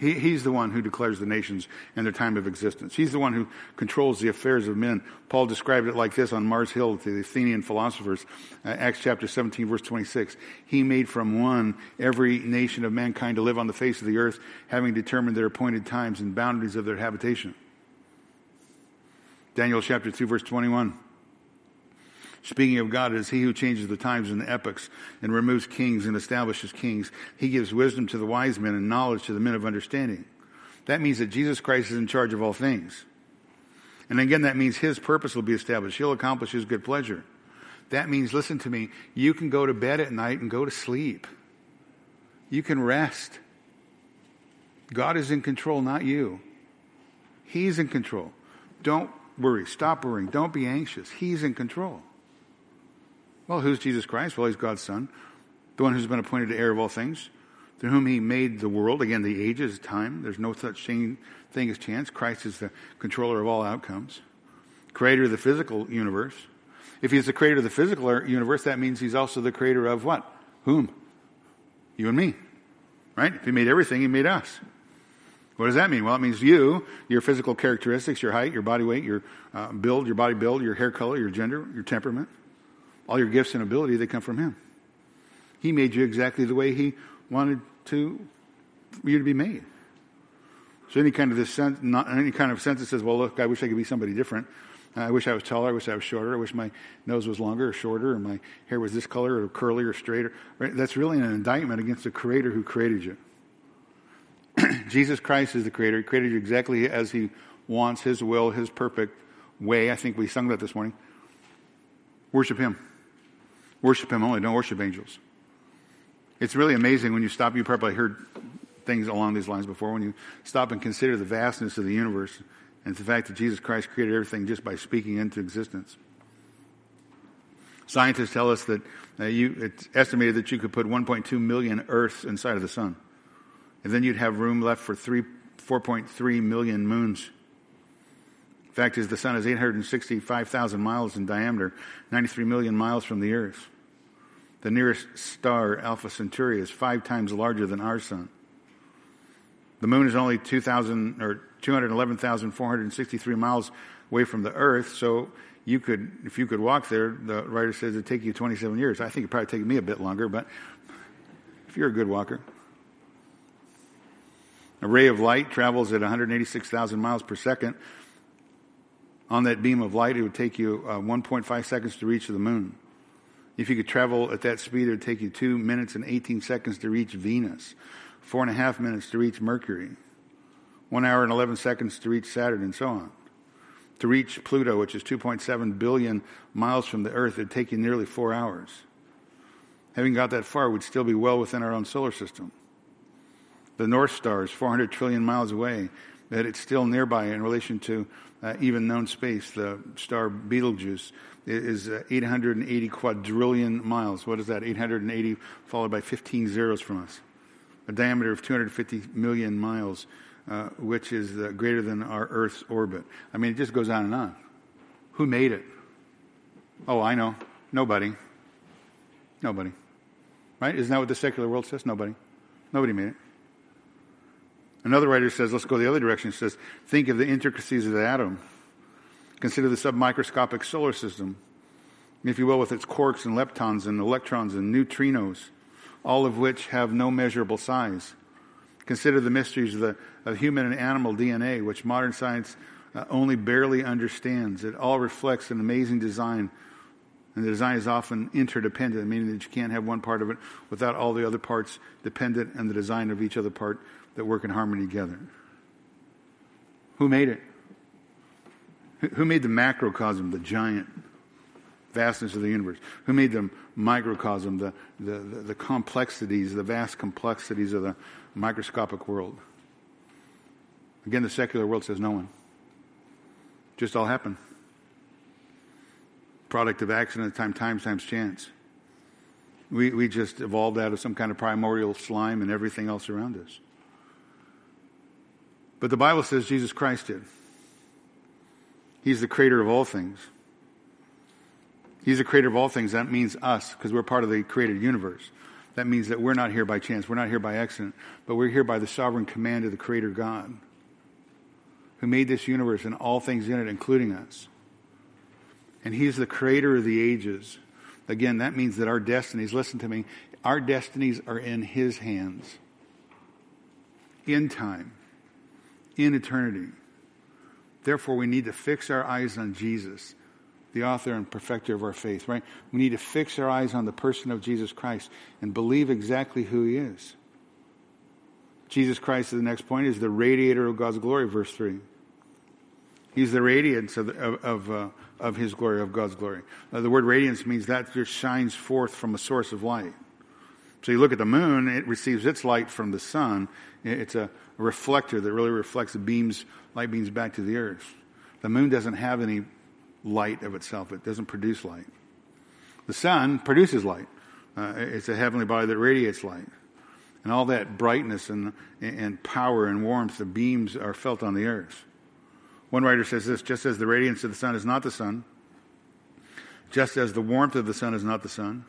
He, he's the one who declares the nations and their time of existence. He's the one who controls the affairs of men. Paul described it like this on Mars Hill to the Athenian philosophers, uh, Acts chapter 17 verse 26. He made from one every nation of mankind to live on the face of the earth, having determined their appointed times and boundaries of their habitation. Daniel chapter 2 verse 21. Speaking of God, it is He who changes the times and the epochs and removes kings and establishes kings. He gives wisdom to the wise men and knowledge to the men of understanding. That means that Jesus Christ is in charge of all things. And again, that means His purpose will be established. He'll accomplish His good pleasure. That means, listen to me, you can go to bed at night and go to sleep. You can rest. God is in control, not you. He's in control. Don't worry. Stop worrying. Don't be anxious. He's in control. Well, who's Jesus Christ? Well, he's God's Son, the one who's been appointed heir of all things, through whom he made the world. Again, the ages, time. There's no such thing, as chance. Christ is the controller of all outcomes, creator of the physical universe. If he's the creator of the physical universe, that means he's also the creator of what? Whom? You and me. Right? If he made everything, he made us. What does that mean? Well, it means you, your physical characteristics, your height, your body weight, your uh, build, your body build, your hair color, your gender, your temperament. All your gifts and ability, they come from Him. He made you exactly the way He wanted to you to be made. So any kind of this sense, not any kind of sense that says, "Well, look, I wish I could be somebody different. I wish I was taller. I wish I was shorter. I wish my nose was longer or shorter, or my hair was this color or curly or straighter." Right? That's really an indictment against the Creator who created you. Jesus Christ is the Creator. He created you exactly as He wants, His will, His perfect way. I think we sung that this morning. Worship Him. Worship Him only, don't worship angels. It's really amazing when you stop, you probably heard things along these lines before, when you stop and consider the vastness of the universe and the fact that Jesus Christ created everything just by speaking into existence. Scientists tell us that uh, you, it's estimated that you could put 1.2 million Earths inside of the sun. And then you'd have room left for 3, 4.3 million moons. Fact is, the sun is 865,000 miles in diameter, 93 million miles from the Earth. The nearest star, Alpha Centauri, is five times larger than our sun. The moon is only 2,000 or 211,463 miles away from the Earth, so you could, if you could walk there, the writer says it'd take you 27 years. I think it'd probably take me a bit longer, but if you're a good walker. A ray of light travels at 186,000 miles per second, on that beam of light, it would take you uh, 1.5 seconds to reach the moon. If you could travel at that speed, it would take you 2 minutes and 18 seconds to reach Venus, 4.5 minutes to reach Mercury, 1 hour and 11 seconds to reach Saturn, and so on. To reach Pluto, which is 2.7 billion miles from the Earth, it would take you nearly 4 hours. Having got that far, we'd still be well within our own solar system. The North Star is 400 trillion miles away, that it's still nearby in relation to uh, even known space. The star Betelgeuse is uh, 880 quadrillion miles. What is that? 880 followed by 15 zeros from us. A diameter of 250 million miles, uh, which is uh, greater than our Earth's orbit. I mean, it just goes on and on. Who made it? Oh, I know. Nobody. Nobody. Right? Isn't that what the secular world says? Nobody. Nobody made it. Another writer says, let's go the other direction. He says, think of the intricacies of the atom. Consider the submicroscopic solar system, if you will, with its quarks and leptons and electrons and neutrinos, all of which have no measurable size. Consider the mysteries of, the, of human and animal DNA, which modern science uh, only barely understands. It all reflects an amazing design, and the design is often interdependent, meaning that you can't have one part of it without all the other parts dependent on the design of each other part that work in harmony together. Who made it? Who made the macrocosm, the giant vastness of the universe? Who made the microcosm, the, the, the, the complexities, the vast complexities of the microscopic world? Again, the secular world says no one. Just all happened. Product of accident, time, times, times chance. We, we just evolved out of some kind of primordial slime and everything else around us. But the Bible says Jesus Christ did. He's the creator of all things. He's the creator of all things. That means us, because we're part of the created universe. That means that we're not here by chance. We're not here by accident, but we're here by the sovereign command of the creator God who made this universe and all things in it, including us. And he's the creator of the ages. Again, that means that our destinies, listen to me, our destinies are in his hands. In time. In eternity. Therefore, we need to fix our eyes on Jesus the author and perfecter of our faith, right? We need to fix our eyes on the person of Jesus Christ and believe exactly who he is. Jesus Christ, the next point, is the radiator of God's glory, verse 3. He's the radiance of, of, of, uh, of his glory, of God's glory. Uh, the word radiance means that just shines forth from a source of light. So you look at the moon, it receives its light from the sun. It's a reflector that really reflects the beams, light beams back to the earth. The moon doesn't have any light of itself. It doesn't produce light. The sun produces light. Uh, it's a heavenly body that radiates light. And all that brightness and, and power and warmth, the beams are felt on the earth. One writer says this just as the radiance of the sun is not the sun, just as the warmth of the sun is not the sun,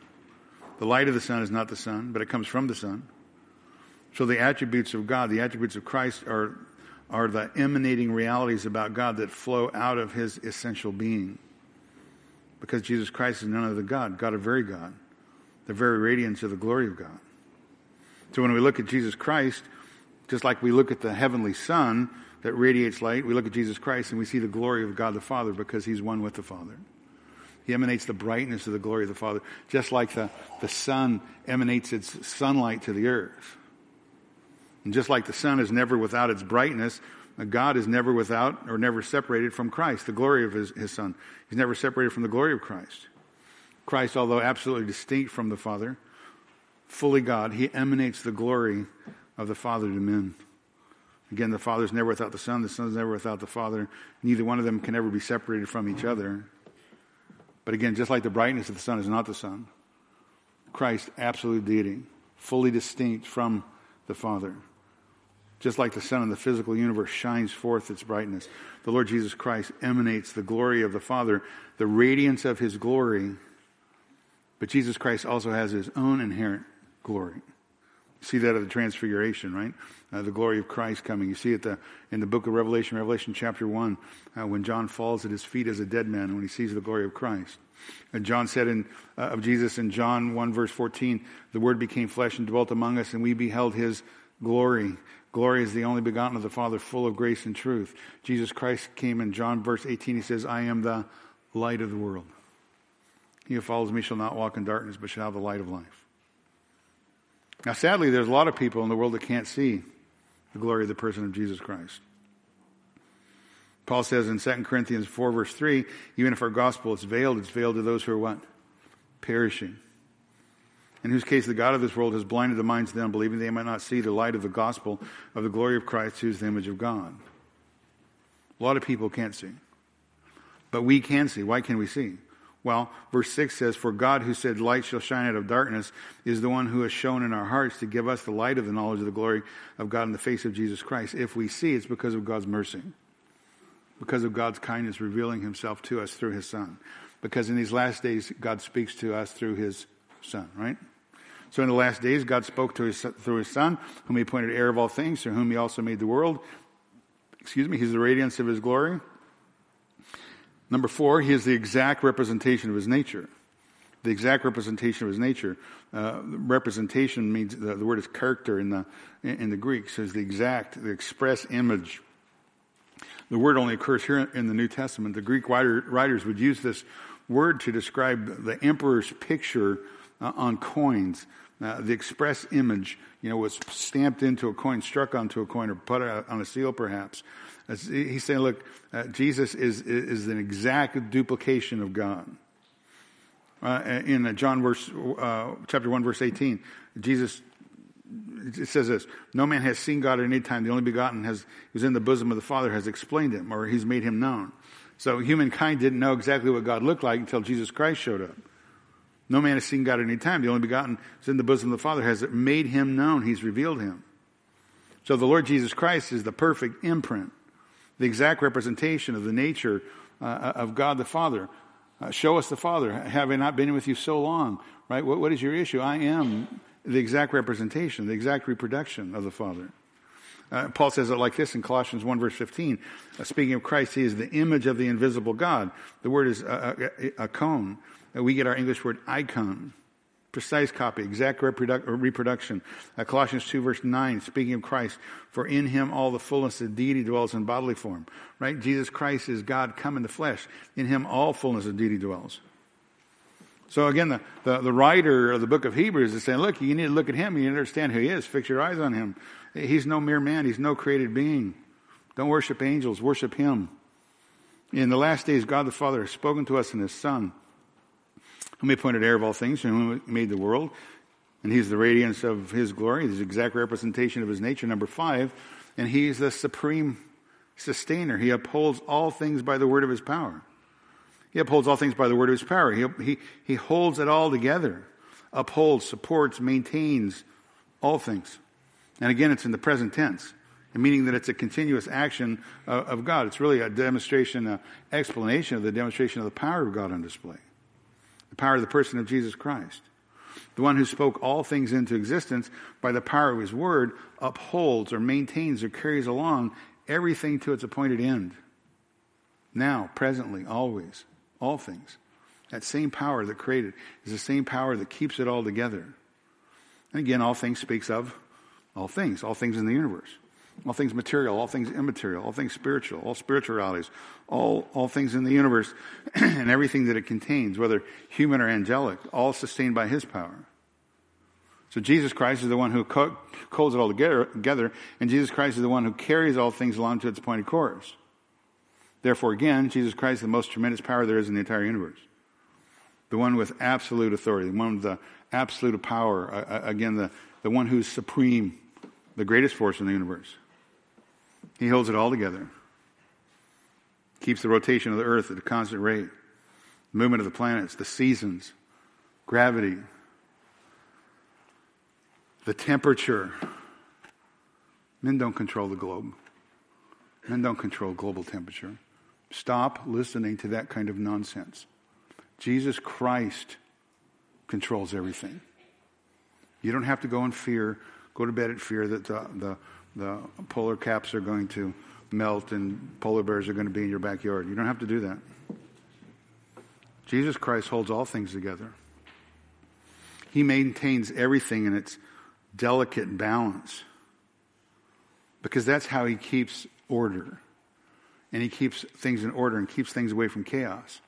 the light of the sun is not the sun, but it comes from the sun. So the attributes of God, the attributes of Christ, are are the emanating realities about God that flow out of his essential being. Because Jesus Christ is none other than God, God a very God, the very radiance of the glory of God. So when we look at Jesus Christ, just like we look at the heavenly sun that radiates light, we look at Jesus Christ and we see the glory of God the Father because he's one with the Father. He emanates the brightness of the glory of the Father, just like the, the sun emanates its sunlight to the earth. And just like the sun is never without its brightness, uh, God is never without or never separated from Christ, the glory of his, his Son. He's never separated from the glory of Christ. Christ, although absolutely distinct from the Father, fully God, he emanates the glory of the Father to men. Again, the Father is never without the Son, the Son is never without the Father. Neither one of them can ever be separated from each other. But again, just like the brightness of the sun is not the sun, Christ, absolute deity, fully distinct from the Father. Just like the sun in the physical universe shines forth its brightness, the Lord Jesus Christ emanates the glory of the Father, the radiance of his glory. But Jesus Christ also has his own inherent glory. You see that at the transfiguration, right? Uh, the glory of Christ coming. You see it the, in the book of Revelation, Revelation chapter 1, uh, when John falls at his feet as a dead man when he sees the glory of Christ. And John said in, uh, of Jesus in John 1, verse 14, the Word became flesh and dwelt among us, and we beheld his glory. Glory is the only begotten of the Father, full of grace and truth. Jesus Christ came in John verse 18. He says, I am the light of the world. He who follows me shall not walk in darkness, but shall have the light of life. Now, sadly, there's a lot of people in the world that can't see the glory of the person of Jesus Christ. Paul says in 2 Corinthians 4, verse 3, even if our gospel is veiled, it's veiled to those who are what? Perishing in whose case the God of this world has blinded the minds of the unbelieving, they might not see the light of the gospel of the glory of Christ, who is the image of God. A lot of people can't see. But we can see. Why can we see? Well, verse 6 says, For God who said, Light shall shine out of darkness, is the one who has shown in our hearts to give us the light of the knowledge of the glory of God in the face of Jesus Christ. If we see, it's because of God's mercy, because of God's kindness revealing himself to us through his Son. Because in these last days, God speaks to us through his Son, right? So in the last days, God spoke to his, through his Son, whom he appointed heir of all things, through whom he also made the world. Excuse me, he's the radiance of his glory. Number four, he is the exact representation of his nature. The exact representation of his nature. Uh, representation means the, the, word is character in the in the Greek. So it's the exact, the express image. The word only occurs here in the New Testament. The Greek writer, writers would use this word to describe the emperor's picture uh, on coins. Uh, the express image, you know, was stamped into a coin, struck onto a coin, or put on a seal, perhaps. As he's saying, look, uh, Jesus is, is an exact duplication of God. Uh, in John verse, uh, chapter 1, verse 18, Jesus it says this No man has seen God at any time. The only begotten has, who's in the bosom of the Father has explained him, or he's made him known. So humankind didn't know exactly what God looked like until Jesus Christ showed up. No man has seen God at any time. The only begotten is in the bosom of the Father has it made him known. He's revealed him. So the Lord Jesus Christ is the perfect imprint, the exact representation of the nature uh, of God the Father. Uh, show us the Father. Have I not been with you so long? Right? What, what is your issue? I am the exact representation, the exact reproduction of the Father. Uh, Paul says it like this in Colossians 1 verse 15. Uh, speaking of Christ, he is the image of the invisible God. The word is a, a, eikon. We get our English word icon. Precise copy, exact reproduc- reproduction. Uh, Colossians 2 verse 9, speaking of Christ, for in him all the fullness of deity dwells in bodily form. Right? Jesus Christ is God come in the flesh. In him all fullness of deity dwells. So again, the, the, the, writer of the book of Hebrews is saying, look, you need to look at him. You need to understand who he is. Fix your eyes on him. He's no mere man. He's no created being. Don't worship angels. Worship him. In the last days, God the Father has spoken to us in his Son, whom he appointed heir of all things, whom he made the world. And he's the radiance of his glory, the exact representation of his nature. Number five, and he's the supreme sustainer. He upholds all things by the word of his power. He upholds all things by the word of his power. He, he, he holds it all together, upholds, supports, maintains all things. And again, it's in the present tense, meaning that it's a continuous action of, of God. It's really a demonstration, an explanation of the demonstration of the power of God on display. The power of the person of Jesus Christ. The one who spoke all things into existence by the power of his word upholds or maintains or carries along everything to its appointed end. Now, presently, always all things. That same power that created is the same power that keeps it all together. And again, all things speaks of all things, all things in the universe. All things material, all things immaterial, all things spiritual, all spiritualities, all, all things in the universe, and everything that it contains, whether human or angelic, all sustained by His power. So Jesus Christ is the one who co- holds it all together, together, and Jesus Christ is the one who carries all things along to its appointed course. Therefore, again, Jesus Christ is the most tremendous power there is in the entire universe. The one with absolute authority, the one with the absolute power. Uh, again, the, the one who's supreme, the greatest force in the universe. He holds it all together. Keeps the rotation of the earth at a constant rate, the movement of the planets, the seasons, gravity, the temperature. Men don't control the globe. Men don't control global temperature. Stop listening to that kind of nonsense. Jesus Christ controls everything. You don't have to go in fear, go to bed in fear that the, the, the polar caps are going to melt and polar bears are going to be in your backyard. You don't have to do that. Jesus Christ holds all things together. He maintains everything in its delicate balance because that's how he keeps order and he keeps things in order and keeps things away from chaos.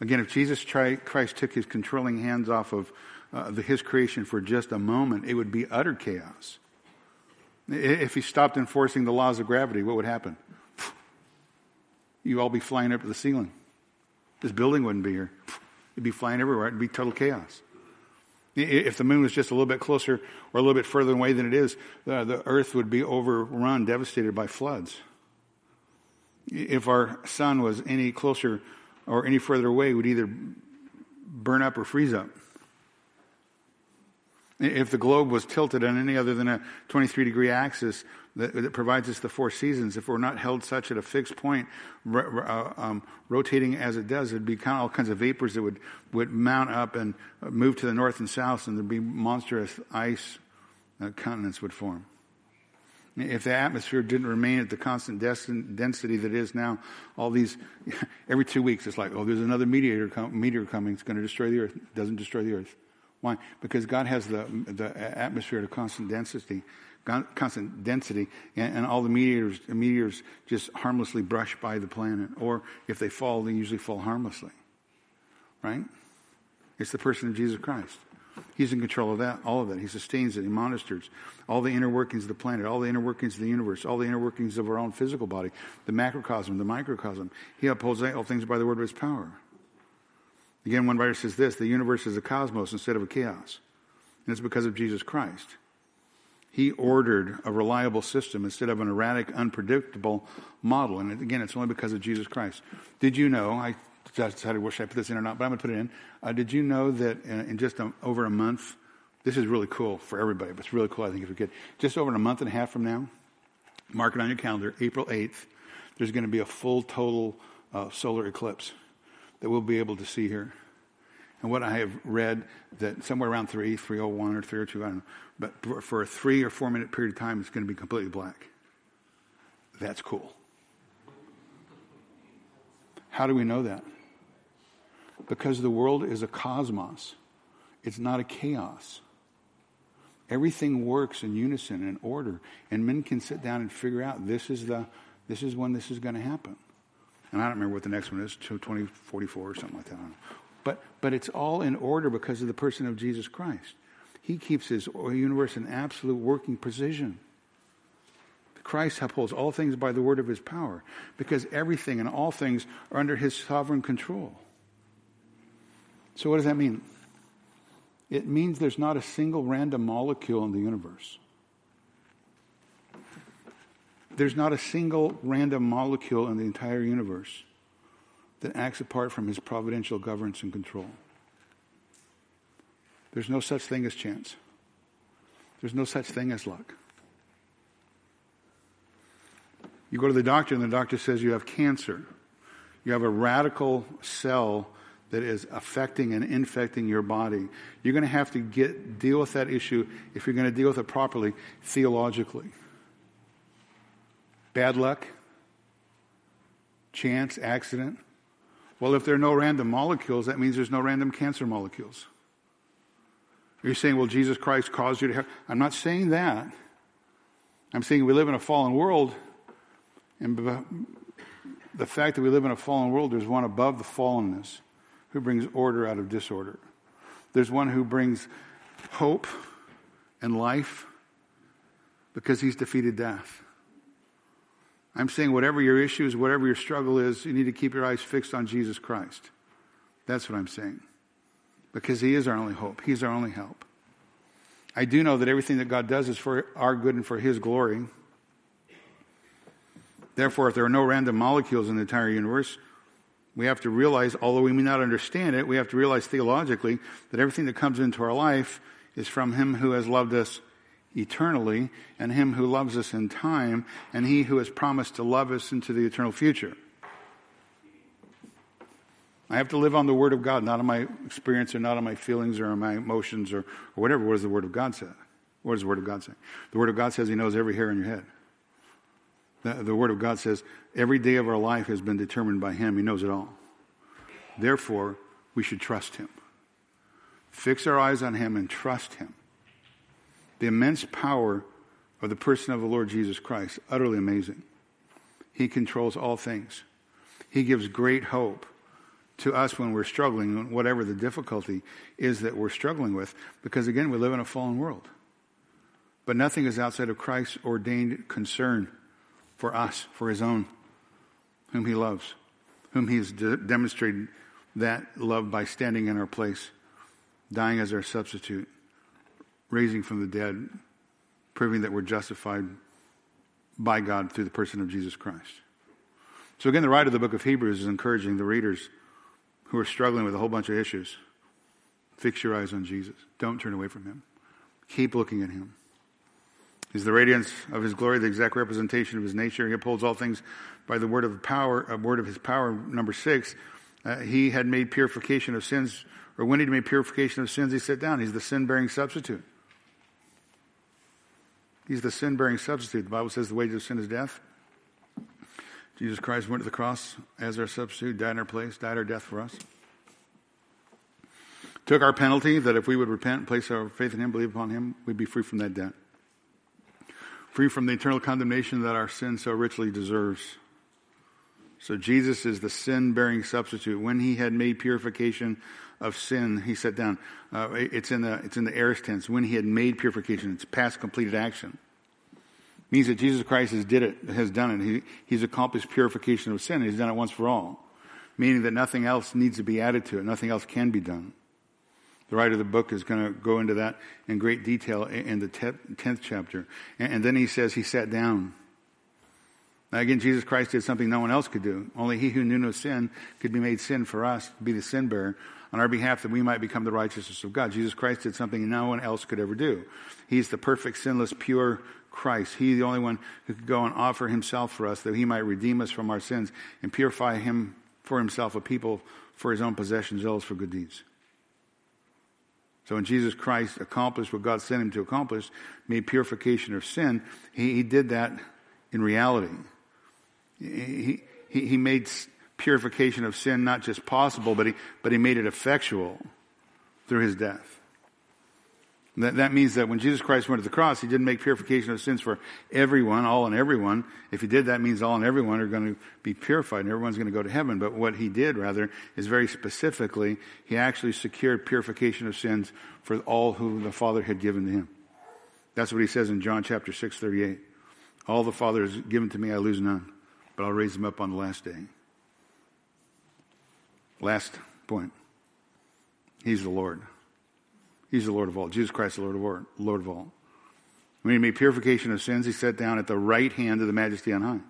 Again, if Jesus Christ took his controlling hands off of uh, the, his creation for just a moment, it would be utter chaos. If he stopped enforcing the laws of gravity, what would happen? You'd all be flying up to the ceiling. This building wouldn't be here. It'd be flying everywhere. It'd be total chaos. If the moon was just a little bit closer or a little bit further away than it is, the, the earth would be overrun, devastated by floods if our sun was any closer or any further away, would either burn up or freeze up. If the globe was tilted on any other than a 23 degree axis that, that provides us the four seasons, if we're not held such at a fixed point, uh, um, rotating as it does, it'd be kind of all kinds of vapors that would, would mount up and move to the north and south, and there'd be monstrous ice uh, continents would form. If the atmosphere didn't remain at the constant density that it is now, all these, every two weeks, it's like, oh, there's another meteor, meteor coming. It's going to destroy the earth. It doesn't destroy the earth. Why? Because God has the, the atmosphere at a constant density, constant density, and, and all the meteors, meteors just harmlessly brush by the planet. Or if they fall, they usually fall harmlessly. Right? It's the person of Jesus Christ. He's in control of that, all of that. He sustains it. He monitors all the inner workings of the planet, all the inner workings of the universe, all the inner workings of our own physical body, the macrocosm, the microcosm. He upholds all things by the word of his power. Again, one writer says this the universe is a cosmos instead of a chaos. And it's because of Jesus Christ. He ordered a reliable system instead of an erratic, unpredictable model. And again, it's only because of Jesus Christ. Did you know? I decided, well, should I put this in or not? But I'm going to put it in. Uh, did you know that in just a, over a month, this is really cool for everybody, but it's really cool, I think, if you could. Just over a month and a half from now, mark it on your calendar, April 8th, there's going to be a full total uh, solar eclipse that we'll be able to see here. And what I have read that somewhere around 3, 301 or 302, I don't know, but for a three or four minute period of time, it's going to be completely black. That's cool. How do we know that? Because the world is a cosmos, it's not a chaos. Everything works in unison and order, and men can sit down and figure out this is the this is when this is going to happen. And I don't remember what the next one is, 2044 or something like that. But but it's all in order because of the person of Jesus Christ. He keeps his universe in absolute working precision. Christ upholds all things by the word of his power because everything and all things are under his sovereign control. So, what does that mean? It means there's not a single random molecule in the universe. There's not a single random molecule in the entire universe that acts apart from his providential governance and control. There's no such thing as chance. There's no such thing as luck. You go to the doctor, and the doctor says you have cancer. You have a radical cell that is affecting and infecting your body. You're going to have to get deal with that issue if you're going to deal with it properly theologically. Bad luck, chance, accident. Well, if there are no random molecules, that means there's no random cancer molecules. You're saying, well, Jesus Christ caused you to have. I'm not saying that. I'm saying we live in a fallen world, and the fact that we live in a fallen world, there's one above the fallenness who brings order out of disorder. There's one who brings hope and life because he's defeated death. I'm saying whatever your issues, whatever your struggle is, you need to keep your eyes fixed on Jesus Christ. That's what I'm saying because He is our only hope. He's our only help. I do know that everything that God does is for our good and for His glory. Therefore, if there are no random molecules in the entire universe, we have to realize, although we may not understand it, we have to realize theologically that everything that comes into our life is from Him who has loved us eternally and Him who loves us in time and He who has promised to love us into the eternal future. I have to live on the Word of God, not on my experience or not on my feelings or on my emotions or, or whatever. What does the Word of God say? What does the Word of God say? The Word of God says He knows every hair on your head. The, the Word of God says every day of our life has been determined by Him. He knows it all. Therefore, we should trust Him. Fix our eyes on Him and trust Him. The immense power of the person of the Lord Jesus Christ, utterly amazing. He controls all things. He gives great hope to us when we're struggling, whatever the difficulty is that we're struggling with, because again, we live in a fallen world. But nothing is outside of Christ's ordained concern for us, for his own, whom he loves, whom he has de- demonstrated that love by standing in our place, dying as our substitute, raising from the dead, proving that we're justified by God through the person of Jesus Christ. So again, the writer of the book of Hebrews is encouraging the readers who are struggling with a whole bunch of issues, fix your eyes on Jesus. Don't turn away from him. Keep looking at him. He's the radiance of his glory, the exact representation of his nature. He upholds all things by the word of power, a word of his power. Number six, uh, he had made purification of sins, or when he made purification of sins, he sat down. He's the sin bearing substitute. He's the sin bearing substitute. The Bible says the wages of sin is death. Jesus Christ went to the cross as our substitute, died in our place, died our death for us. Took our penalty that if we would repent, place our faith in Him, believe upon Him, we'd be free from that debt. Free from the eternal condemnation that our sin so richly deserves. So Jesus is the sin bearing substitute. When He had made purification of sin, He sat down. Uh, it's, in the, it's in the aorist tense. When He had made purification, it's past completed action It means that Jesus Christ has did it, has done it. He, he's accomplished purification of sin. He's done it once for all, meaning that nothing else needs to be added to it. Nothing else can be done. The writer of the book is going to go into that in great detail in the 10th chapter. And then he says he sat down. Now again, Jesus Christ did something no one else could do. Only he who knew no sin could be made sin for us, be the sin bearer on our behalf that we might become the righteousness of God. Jesus Christ did something no one else could ever do. He's the perfect, sinless, pure Christ. He's the only one who could go and offer himself for us that he might redeem us from our sins and purify him for himself a people for his own possession, zealous for good deeds. So when Jesus Christ accomplished what God sent him to accomplish, made purification of sin, he, he did that in reality. He, he, he made purification of sin not just possible, but he, but he made it effectual through his death. That, that means that when Jesus Christ went to the cross, he didn't make purification of sins for everyone, all and everyone. If he did, that means all and everyone are going to be purified and everyone's going to go to heaven. But what he did, rather, is very specifically, he actually secured purification of sins for all who the Father had given to him. That's what he says in John chapter 6, 38. All the Father has given to me, I lose none, but I'll raise them up on the last day. Last point. He's the Lord. He's the Lord of all. Jesus Christ, the Lord of all. Lord of all. When he made purification of sins, he sat down at the right hand of the majesty on high.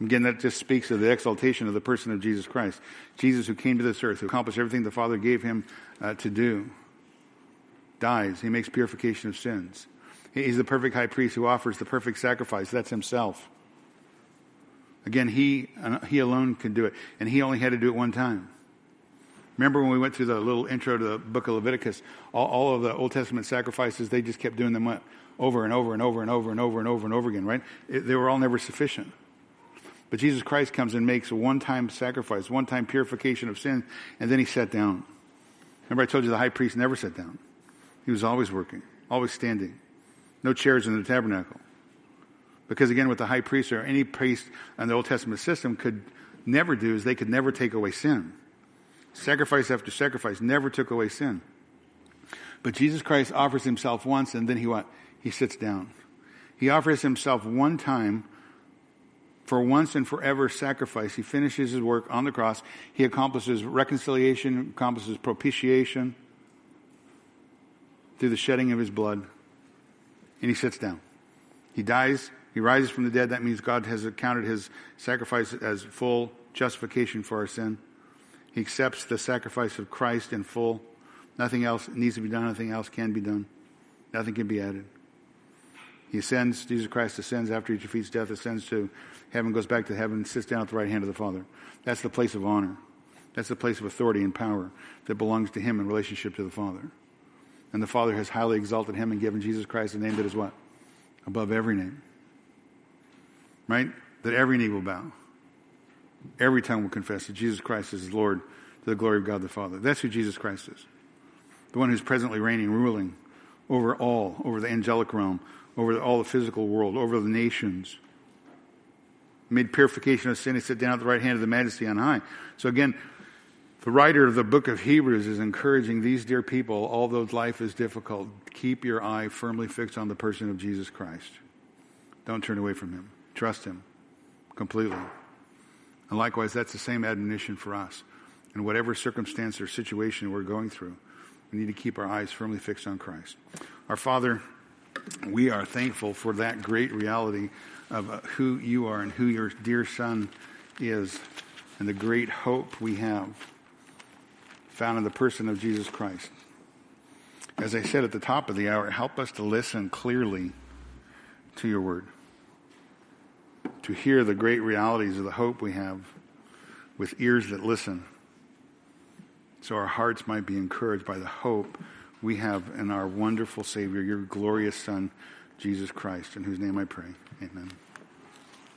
Again, that just speaks of the exaltation of the person of Jesus Christ. Jesus, who came to this earth, who accomplished everything the Father gave him uh, to do, dies. He makes purification of sins. He's the perfect high priest who offers the perfect sacrifice. That's himself. Again, he, uh, he alone can do it. And he only had to do it one time. Remember when we went through the little intro to the book of Leviticus? All, all of the Old Testament sacrifices, they just kept doing them over and over and over and over and over and over and over again, right? It, they were all never sufficient. But Jesus Christ comes and makes a one time sacrifice, one time purification of sin, and then he sat down. Remember, I told you the high priest never sat down. He was always working, always standing. No chairs in the tabernacle. Because again, what the high priest or any priest in the Old Testament system could never do is they could never take away sin. Sacrifice after sacrifice never took away sin. But Jesus Christ offers himself once and then he what? He sits down. He offers himself one time for once and forever sacrifice. He finishes his work on the cross. He accomplishes reconciliation, accomplishes propitiation through the shedding of his blood. And he sits down. He dies. He rises from the dead. That means God has accounted his sacrifice as full justification for our sin. He accepts the sacrifice of Christ in full. Nothing else needs to be done. Nothing else can be done. Nothing can be added. He ascends, Jesus Christ ascends after he defeats death, ascends to heaven, goes back to heaven, sits down at the right hand of the Father. That's the place of honor. That's the place of authority and power that belongs to him in relationship to the Father. And the Father has highly exalted him and given Jesus Christ a name that is what? Above every name. Right? That every knee will bow. Every tongue will confess that Jesus Christ is Lord to the glory of God the Father. That's who Jesus Christ is. The one who's presently reigning, ruling over all, over the angelic realm, over all the physical world, over the nations. Made purification of sin, he sat down at the right hand of the majesty on high. So again, the writer of the book of Hebrews is encouraging these dear people, although life is difficult, keep your eye firmly fixed on the person of Jesus Christ. Don't turn away from him. Trust him completely. And likewise, that's the same admonition for us. In whatever circumstance or situation we're going through, we need to keep our eyes firmly fixed on Christ. Our Father, we are thankful for that great reality of uh, who you are and who your dear Son is, and the great hope we have found in the person of Jesus Christ. As I said at the top of the hour, help us to listen clearly to your word to hear the great realities of the hope we have with ears that listen, so our hearts might be encouraged by the hope we have in our wonderful Savior, your glorious Son, Jesus Christ, in whose name I pray. Amen.